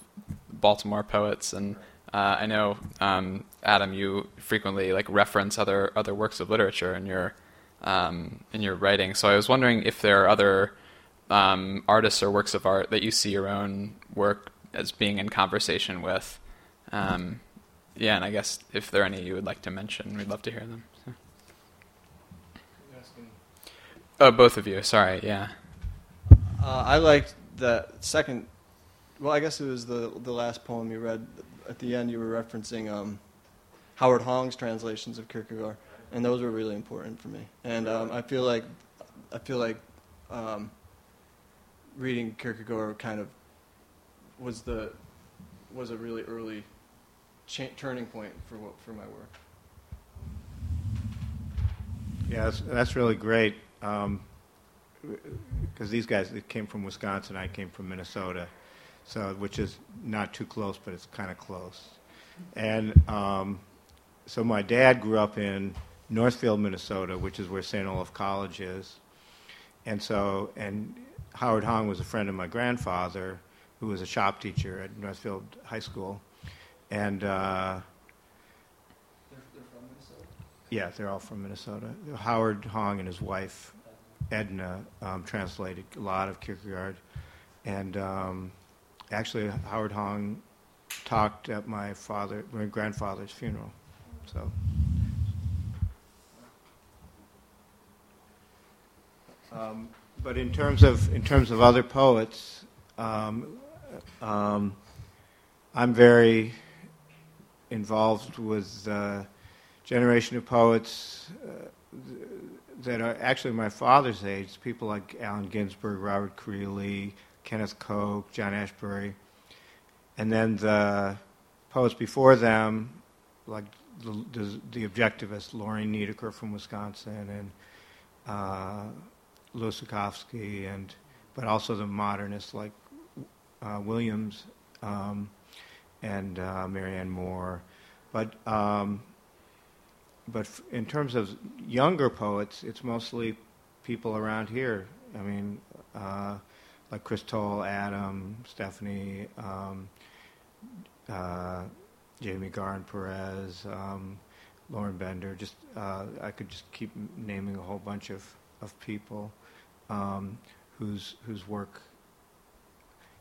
Baltimore poets, and uh, I know um, Adam, you frequently like reference other other works of literature in your um, in your writing. So I was wondering if there are other um, artists or works of art that you see your own work as being in conversation with. Um, yeah, and I guess if there are any you would like to mention, we'd love to hear them. So. Oh, both of you. Sorry. Yeah. Uh, I liked the second. Well, I guess it was the the last poem you read. At the end, you were referencing um, Howard Hong's translations of Kierkegaard, and those were really important for me. And um, I feel like I feel like um, reading Kierkegaard kind of was the was a really early cha- turning point for what, for my work. Yeah, that's, that's really great. Because these guys they came from Wisconsin, I came from Minnesota, so which is not too close, but it's kind of close. And um, so my dad grew up in Northfield, Minnesota, which is where St. Olaf College is. And so, and Howard Hong was a friend of my grandfather, who was a shop teacher at Northfield High School. And uh, yeah, they're all from Minnesota. Howard Hong and his wife, Edna, um, translated a lot of Kierkegaard. And um, actually, Howard Hong talked at my father, my grandfather's funeral. So, um, but in terms of in terms of other poets, um, um, I'm very involved with uh, generation of poets uh, that are actually my father's age, people like Allen Ginsberg, Robert Creeley, Kenneth Koch, John Ashbery, and then the poets before them, like the, the, the objectivist Lorine Niedecker from Wisconsin, and uh, Zukofsky, and but also the modernists like uh, Williams um, and uh, Marianne Moore, but. Um, but in terms of younger poets, it's mostly people around here. I mean, uh, like Chris Toll, Adam, Stephanie, um, uh, Jamie Gaughran-Perez, um, Lauren Bender. Just uh, I could just keep naming a whole bunch of of people um, whose whose work.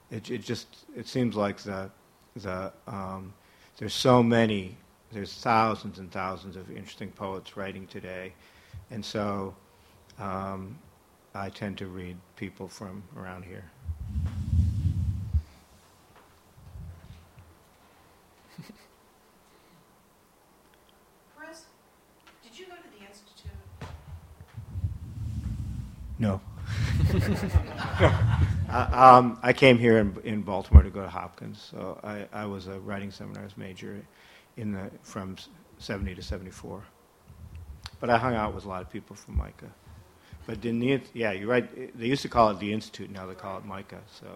It, it just it seems like the the um, there's so many there's thousands and thousands of interesting poets writing today, and so um, I tend to read people from around here. Chris, did you go to the Institute? No. I, um, I came here in, in Baltimore to go to Hopkins, so I, I was a writing seminars major in the from 70 to 74. But I hung out with a lot of people from MICA. But in the, yeah, you're right. They used to call it the Institute, now they call it MICA. So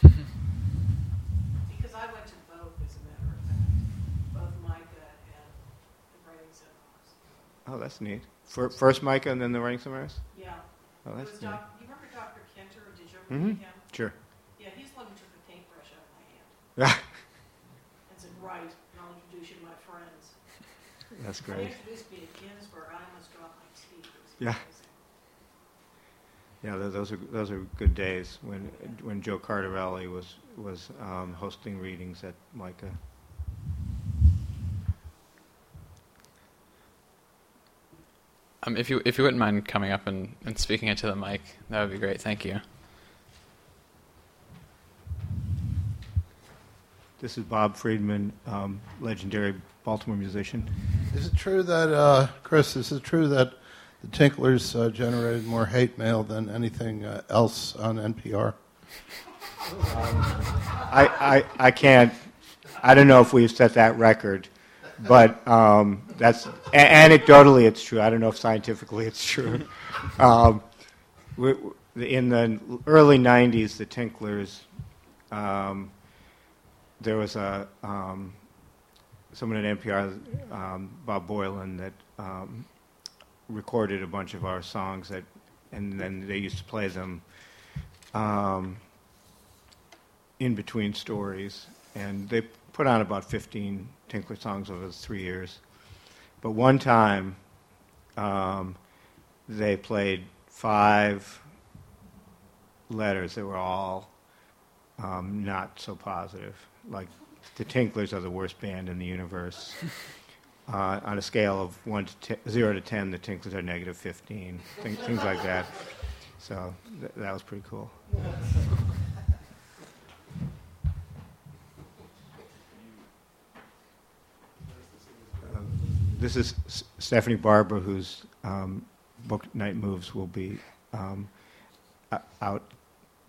Because I went to both, as a matter of fact, both MICA and the writing seminars. oh, that's neat. Fir- First MICA and then the writing seminars. Yeah. Oh, It that's was neat. doc, you remember Dr. Kenter? Did you ever Mhm. him? Sure. Yeah, he's the one who took the paintbrush out of my hand Yeah. and said, "Right, and I'll introduce you to my friends." that's When great. he introduced me to Ginsberg, I almost dropped my teeth. Yeah. Yeah, those are those are good days when when Joe Cardarelli was was um, hosting readings at MICA. Um, if you if you wouldn't mind coming up and, and speaking into the mic, that would be great. Thank you. This is Bob Friedman, um, legendary Baltimore musician. Is it true that, uh, Chris, is it true that the Tinklers uh, generated more hate mail than anything uh, else on NPR? I, I, I can't, I don't know if we've set that record, but um, that's, a- anecdotally it's true. I don't know if scientifically it's true. Um, we, in the early 90s, the Tinklers, um, there was a, um, someone at NPR, um, Bob Boilen, that um, recorded a bunch of our songs that, and then they used to play them um, in between stories, and they put on about 15 Tinkler songs over the three years. But one time, um, they played five letters that were all um, not so positive. Like the Tinklers are the worst band in the universe. Uh, on a scale of one to te- zero to ten, the Tinklers are negative 15. Things, things like that. So th- that was pretty cool. This is S- Stephanie Barber, whose um, book Night Moves will be um, o- out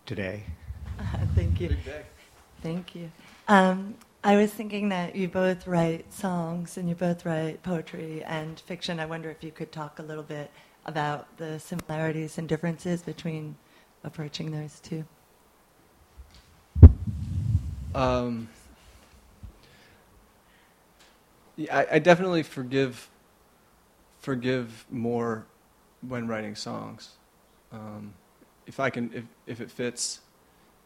today. Thank you. Big day. Thank you. Um, I was thinking that you both write songs and you both write poetry and fiction. I wonder if you could talk a little bit about the similarities and differences between approaching those two. Um, yeah, I, I definitely forgive forgive more when writing songs. Um, if I can, if if it fits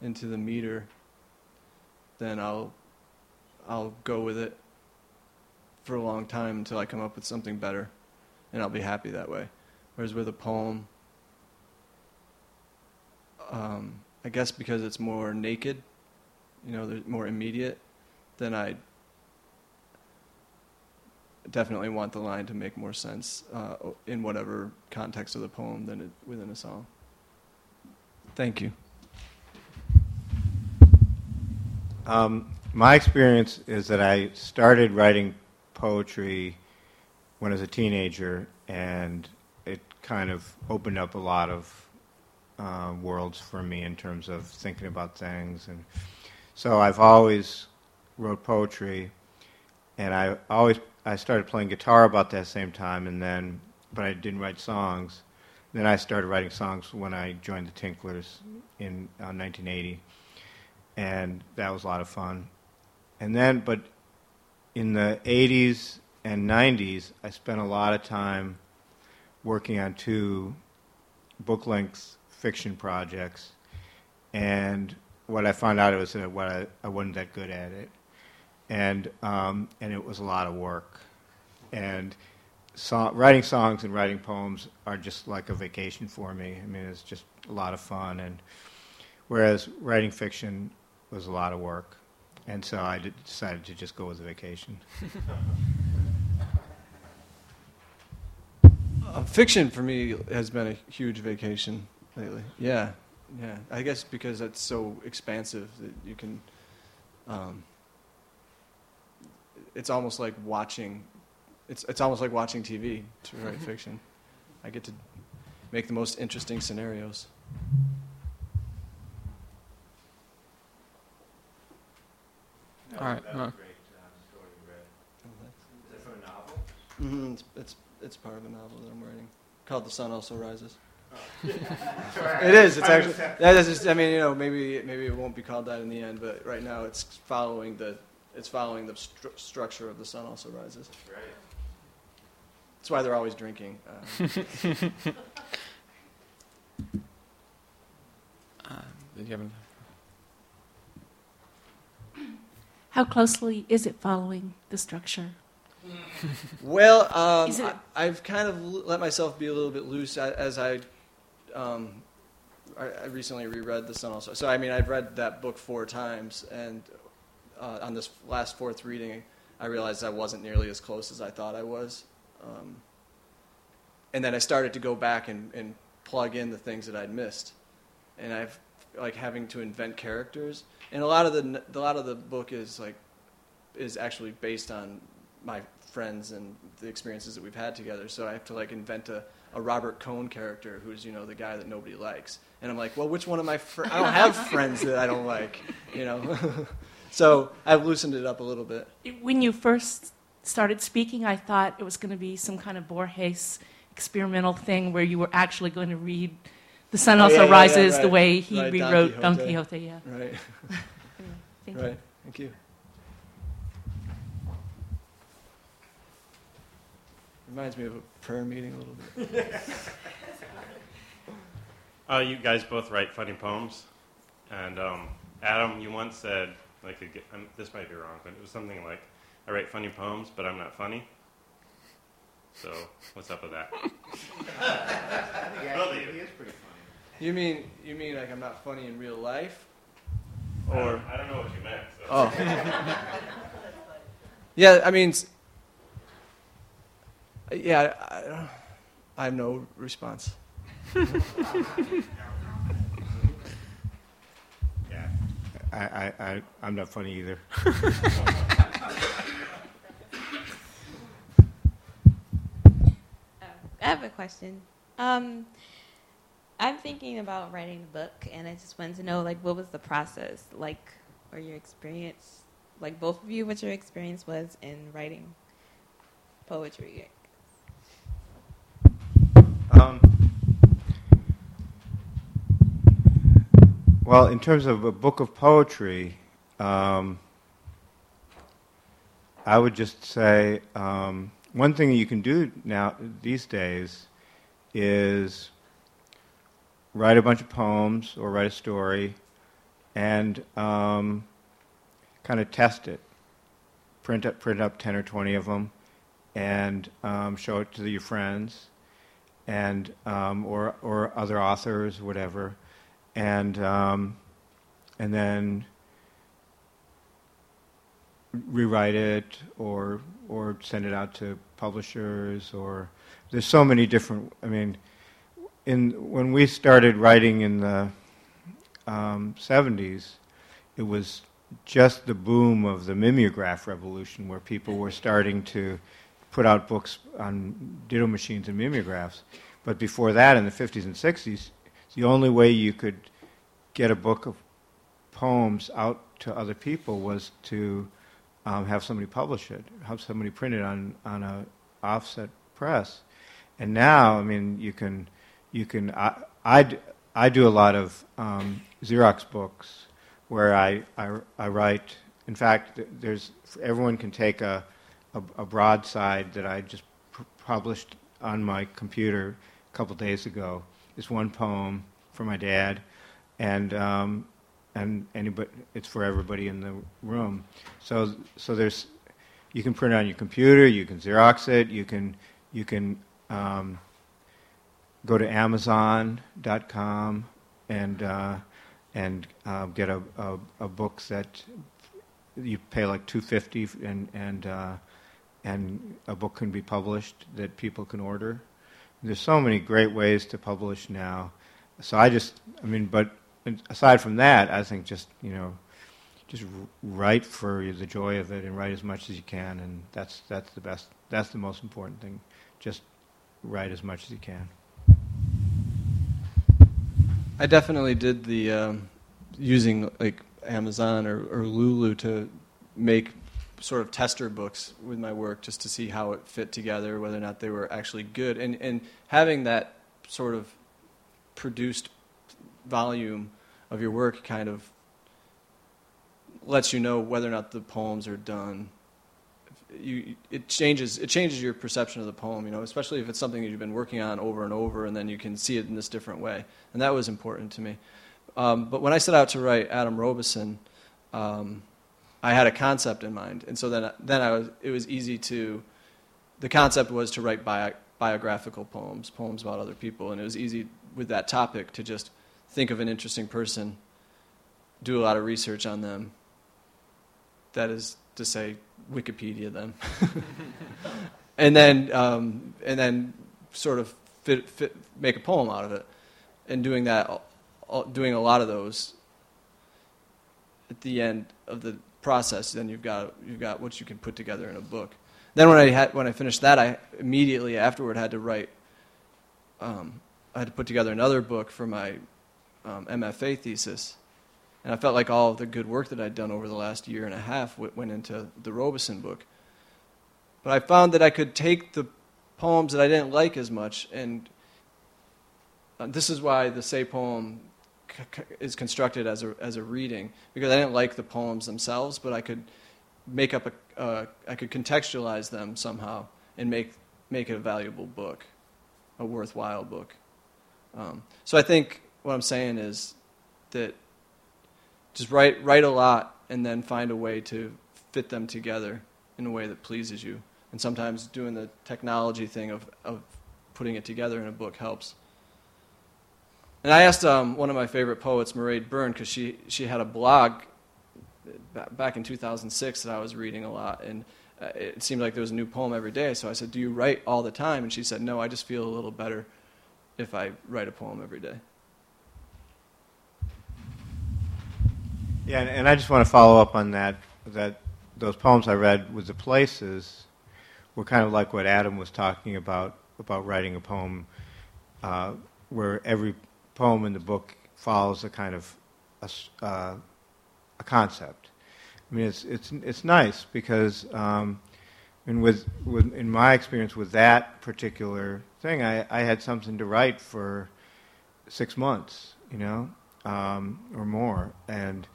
into the meter, then I'll I'll go with it for a long time until I come up with something better, and I'll be happy that way. Whereas with a poem, um, I guess because it's more naked, you know, more immediate, then I definitely want the line to make more sense uh, in whatever context of the poem than it, within a song. Thank you. Um, my experience is that I started writing poetry when I was a teenager, and it kind of opened up a lot of uh, worlds for me in terms of thinking about things. And so I've always wrote poetry, and I always I started playing guitar about that same time, and then but I didn't write songs. Then I started writing songs when I joined the Tinklers in uh, 1980 and that was a lot of fun. And then, but in the 80s and 90s, I spent a lot of time working on two book length fiction projects. And what I found out was that what I, I wasn't that good at it. And, um, and it was a lot of work. And so, writing songs and writing poems are just like a vacation for me. I mean, it's just a lot of fun. And whereas writing fiction was a lot of work, and so I did, decided to just go with the vacation. Uh, fiction for me has been a huge vacation lately. Yeah, yeah. I guess because it's so expansive that you can. Um, it's almost like watching. It's it's almost like watching TV to write fiction. I get to make the most interesting scenarios. All right. uh, Mm-hmm. It's, it's it's part of a novel that I'm writing called The Sun Also Rises. It is. It's actually. That is just, I mean, you know, maybe maybe it won't be called that in the end, but right now it's following the it's following the stru- structure of The Sun Also Rises. That's why they're always drinking. Uh, uh, did you have any- How closely is it following the structure? well, um, it- I, I've kind of let myself be a little bit loose as I. Um, I, I recently reread The Sun Also. So I mean, I've read that book four times, and uh, on this last fourth reading, I realized I wasn't nearly as close as I thought I was. Um, and then I started to go back and, and plug in the things that I'd missed, and I've like having to invent characters, and a lot of the a lot of the book is like is actually based on my friends and the experiences that we've had together. So I have to like invent a, a Robert Cohn character who's you know the guy that nobody likes, and I'm like, well, which one of my fr- I don't have friends that I don't like, you know. so I've loosened it up a little bit. When you first started speaking, I thought it was going to be some kind of Borges experimental thing where you were actually going to read The Sun Oh, Also yeah, yeah, yeah, Rises the way he Right, rewrote Don Quixote. Quixote. Yeah. Right. Thank right. you. Thank you. Reminds me of a prayer meeting a little bit. Uh, you guys both write funny poems, and um, Adam, you once said, like, a, um, this might be wrong, but it was something like, "I write funny poems, but I'm not funny." So, what's up with that? Both of you. You mean you mean like I'm not funny in real life? I Or don't, I don't know what you meant. So. oh. yeah, I mean yeah, I, I have no response. Yeah. I, I, I, I'm not funny either. I have a question. Um, I'm thinking about writing a book, and I just wanted to know, like, what was the process like, or your experience, like, both of you, what your experience was in writing poetry. Um, well, in terms of a book of poetry, um, I would just say um, one thing you can do now these days is write a bunch of poems or write a story and um, kind of test it. Print up, print up ten or twenty of them, and um, show it to your friends and um, or or other authors, whatever, and um, and then rewrite it or or send it out to publishers or there's so many different. I mean, in when we started writing in the um, 70s, it was just the boom of the mimeograph revolution, where people were starting to put out books on ditto machines and mimeographs. But before that, in the 50s and 60s, the only way you could get a book of poems out to other people was to um, have somebody publish it, have somebody print it on, on a offset press. And now, I mean, you can, you can. I, I, I do a lot of um, Xerox books where I, I, I write. In fact, there's everyone can take a, a, a broadside that I just pr- published on my computer a couple days ago. It's one poem for my dad, and um, and anybody, it's for everybody in the room. So so there's, you can print it on your computer, you can Xerox it, you can you can um, go to Amazon.com and uh, and uh, get a, a, a book that you pay like two fifty and and uh, and a book can be published that people can order. There's so many great ways to publish now. So I just, I mean, but aside from that, I think just you know, just write for the joy of it and write as much as you can, and that's that's the best. That's the most important thing. Just write as much as you can. I definitely did the um, using like Amazon or, or Lulu to make sort of tester books with my work just to see how it fit together, whether or not they were actually good, and and having that sort of produced volume of your work kind of lets you know whether or not the poems are done. You, it changes it changes your perception of the poem, you know, especially if it's something that you've been working on over and over, and then you can see it in this different way, and that was important to me. Um, but when I set out to write Adam Robison, um, I had a concept in mind, and so then then I was it was easy to. The concept was to write bio, biographical poems, poems about other people, and it was easy with that topic to just think of an interesting person, do a lot of research on them. That is to say, Wikipedia them, and then um, and then sort of fit, fit, make a poem out of it. And doing that, all- all- doing a lot of those at the end of the process, then you've got you've got what you can put together in a book. Then when I had when I finished that, I immediately afterward had to write. Um, I had to put together another book for my um, MFA thesis, and I felt like all the good work that I'd done over the last year and a half went into the Robeson book. But I found that I could take the poems that I didn't like as much, and uh, this is why the Say poem is constructed as a, as a reading, because I didn't like the poems themselves, but I could make up a, uh, I could contextualize them somehow and make, make it a valuable book, a worthwhile book. Um, so I think what I'm saying is that just write, write a lot and then find a way to fit them together in a way that pleases you. And sometimes doing the technology thing of, of putting it together in a book helps. And I asked um, one of my favorite poets, Mairead Byrne, because she, she had a blog ba- back in 2006 that I was reading a lot. And uh, it seemed like there was a new poem every day. So I said, Do you write all the time? And she said, No, I just feel a little better if I write a poem every day. Yeah, and, I just want to follow up on that. That those poems I read with the places were kind of like what Adam was talking about about writing a poem, uh, where every poem in the book follows a kind of a, uh, a concept. I mean, it's it's it's nice because, um, and with, with in my experience with that particular thing, I, I had something to write for six months, you know, um, or more, and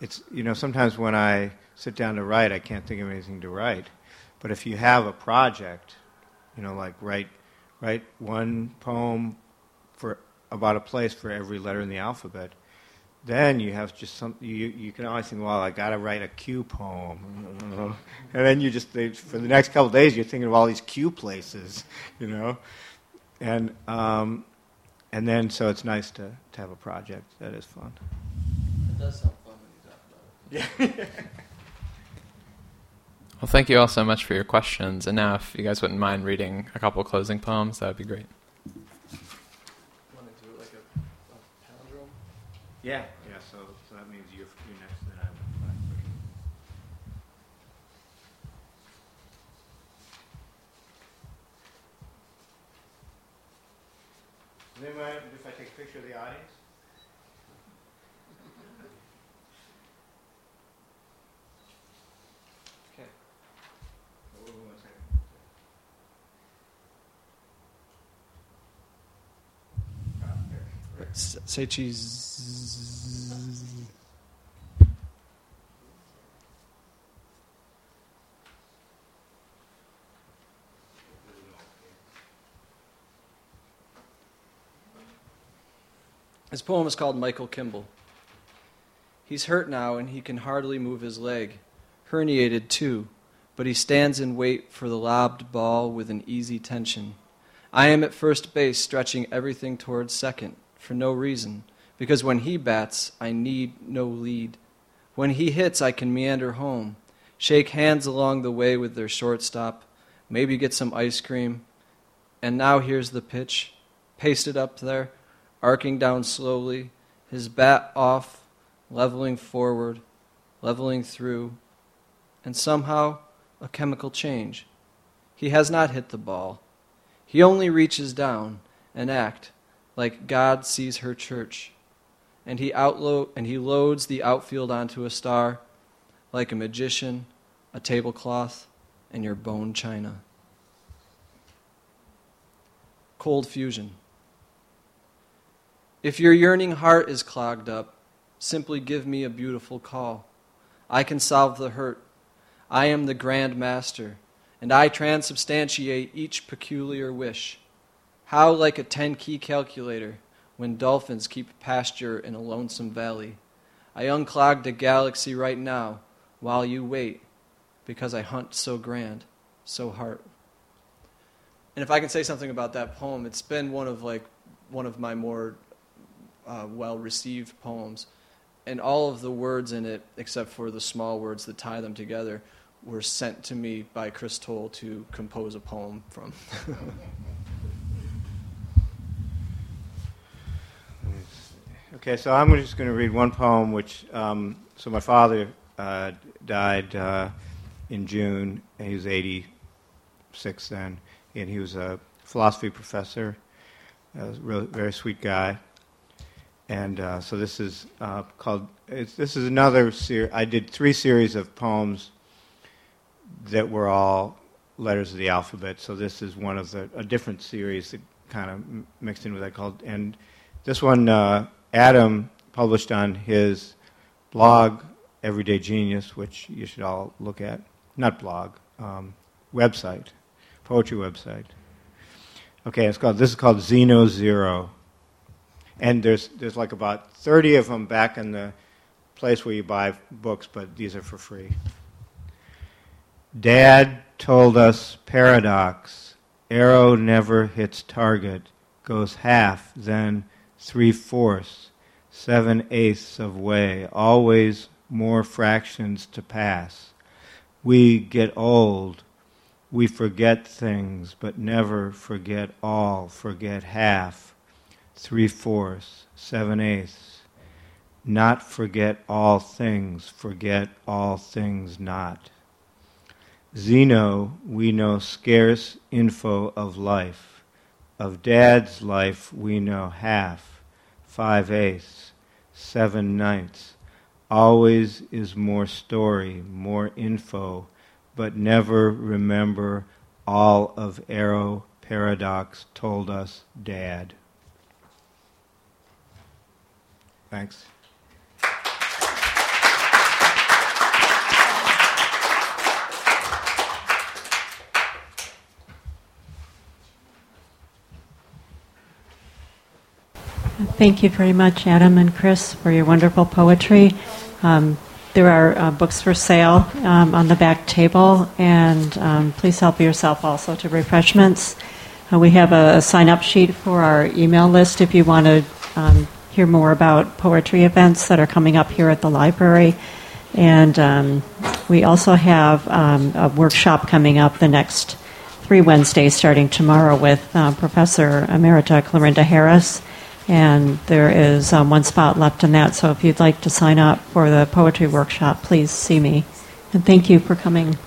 it's you know sometimes when I sit down to write, I can't think of anything to write, but if you have a project, you know, like write write one poem for about a place for every letter in the alphabet, then you have just some. You you can always think, well, I got to write a Q poem, and then you just they, for the next couple days you're thinking of all these Q places, you know, and um, and then so it's nice to to have a project that is fun. It does sound fun when you talk about it. Well, thank you all so much for your questions. And now, if you guys wouldn't mind reading a couple closing poems, that would be great. Want to do it like a, a? Yeah, yeah. So so that means you're you're next, then I'm. Does anybody I take a picture of the audience? Okay. Hold on one second. Ah, cheese. His poem is called Michael Kimball. He's hurt now and he can hardly move his leg. Herniated too, but he stands in wait for the lobbed ball with an easy tension. I am at first base stretching everything towards second for no reason, because when he bats, I need no lead. When he hits, I can meander home, shake hands along the way with their shortstop, maybe get some ice cream. And now here's the pitch, pasted up there, arcing down slowly, his bat off, leveling forward, leveling through, and somehow a chemical change. He has not hit the ball. He only reaches down and act like God sees her church. And he outlo- and he loads the outfield onto a star like a magician, a tablecloth, and your bone china. Cold fusion. If your yearning heart is clogged up, simply give me a beautiful call. I can solve the hurt. I am the Grand Master, and I transubstantiate each peculiar wish. How like a 10 key calculator when dolphins keep pasture in a lonesome valley. I unclogged a galaxy right now while you wait because I hunt so grand, so heart. And if I can say something about that poem, it's been one of like one of my more uh, well received poems. And all of the words in it, except for the small words that tie them together, were sent to me by Chris Toll to compose a poem from. Okay, so I'm just going to read one poem, which, um, so my father uh, died uh, in June, and he was 86 then, and he was a philosophy professor, a really, very sweet guy. And uh, so this is uh, called, this is another series, I did three series of poems that were all letters of the alphabet, so this is one of the, a different series that kind of mixed in with that called, and this one, uh, Adam published on his blog, Everyday Genius, which you should all look at. Not blog, um, website, poetry website. Okay, it's called. This is called Xeno Zero, and there's there's like about 30 of them back in the place where you buy books, but these are for free. Dad told us paradox. Arrow never hits target, goes half, then three fourths, seven eighths of way, always more fractions to pass. We get old, we forget things, but never forget all, forget half, three fourths, seven eighths. Not forget all things, forget all things not. Zeno, we know scarce info of life. Of dad's life, we know half five eighths, seven ninths. Always is more story, more info, but never remember all of Arrow Paradox told us, Dad. Thanks. Thank you very much, Adam and Chris, for your wonderful poetry. Um, there are uh, books for sale um, on the back table, and um, please help yourself also to refreshments. Uh, we have a, a sign up sheet for our email list if you want to um, hear more about poetry events that are coming up here at the library. And um, we also have um, a workshop coming up the next three Wednesdays starting tomorrow with uh, Professor Emerita Clorinda Harris and there is um, one spot left in that. So if you'd like to sign up for the poetry workshop, please see me. And thank you for coming.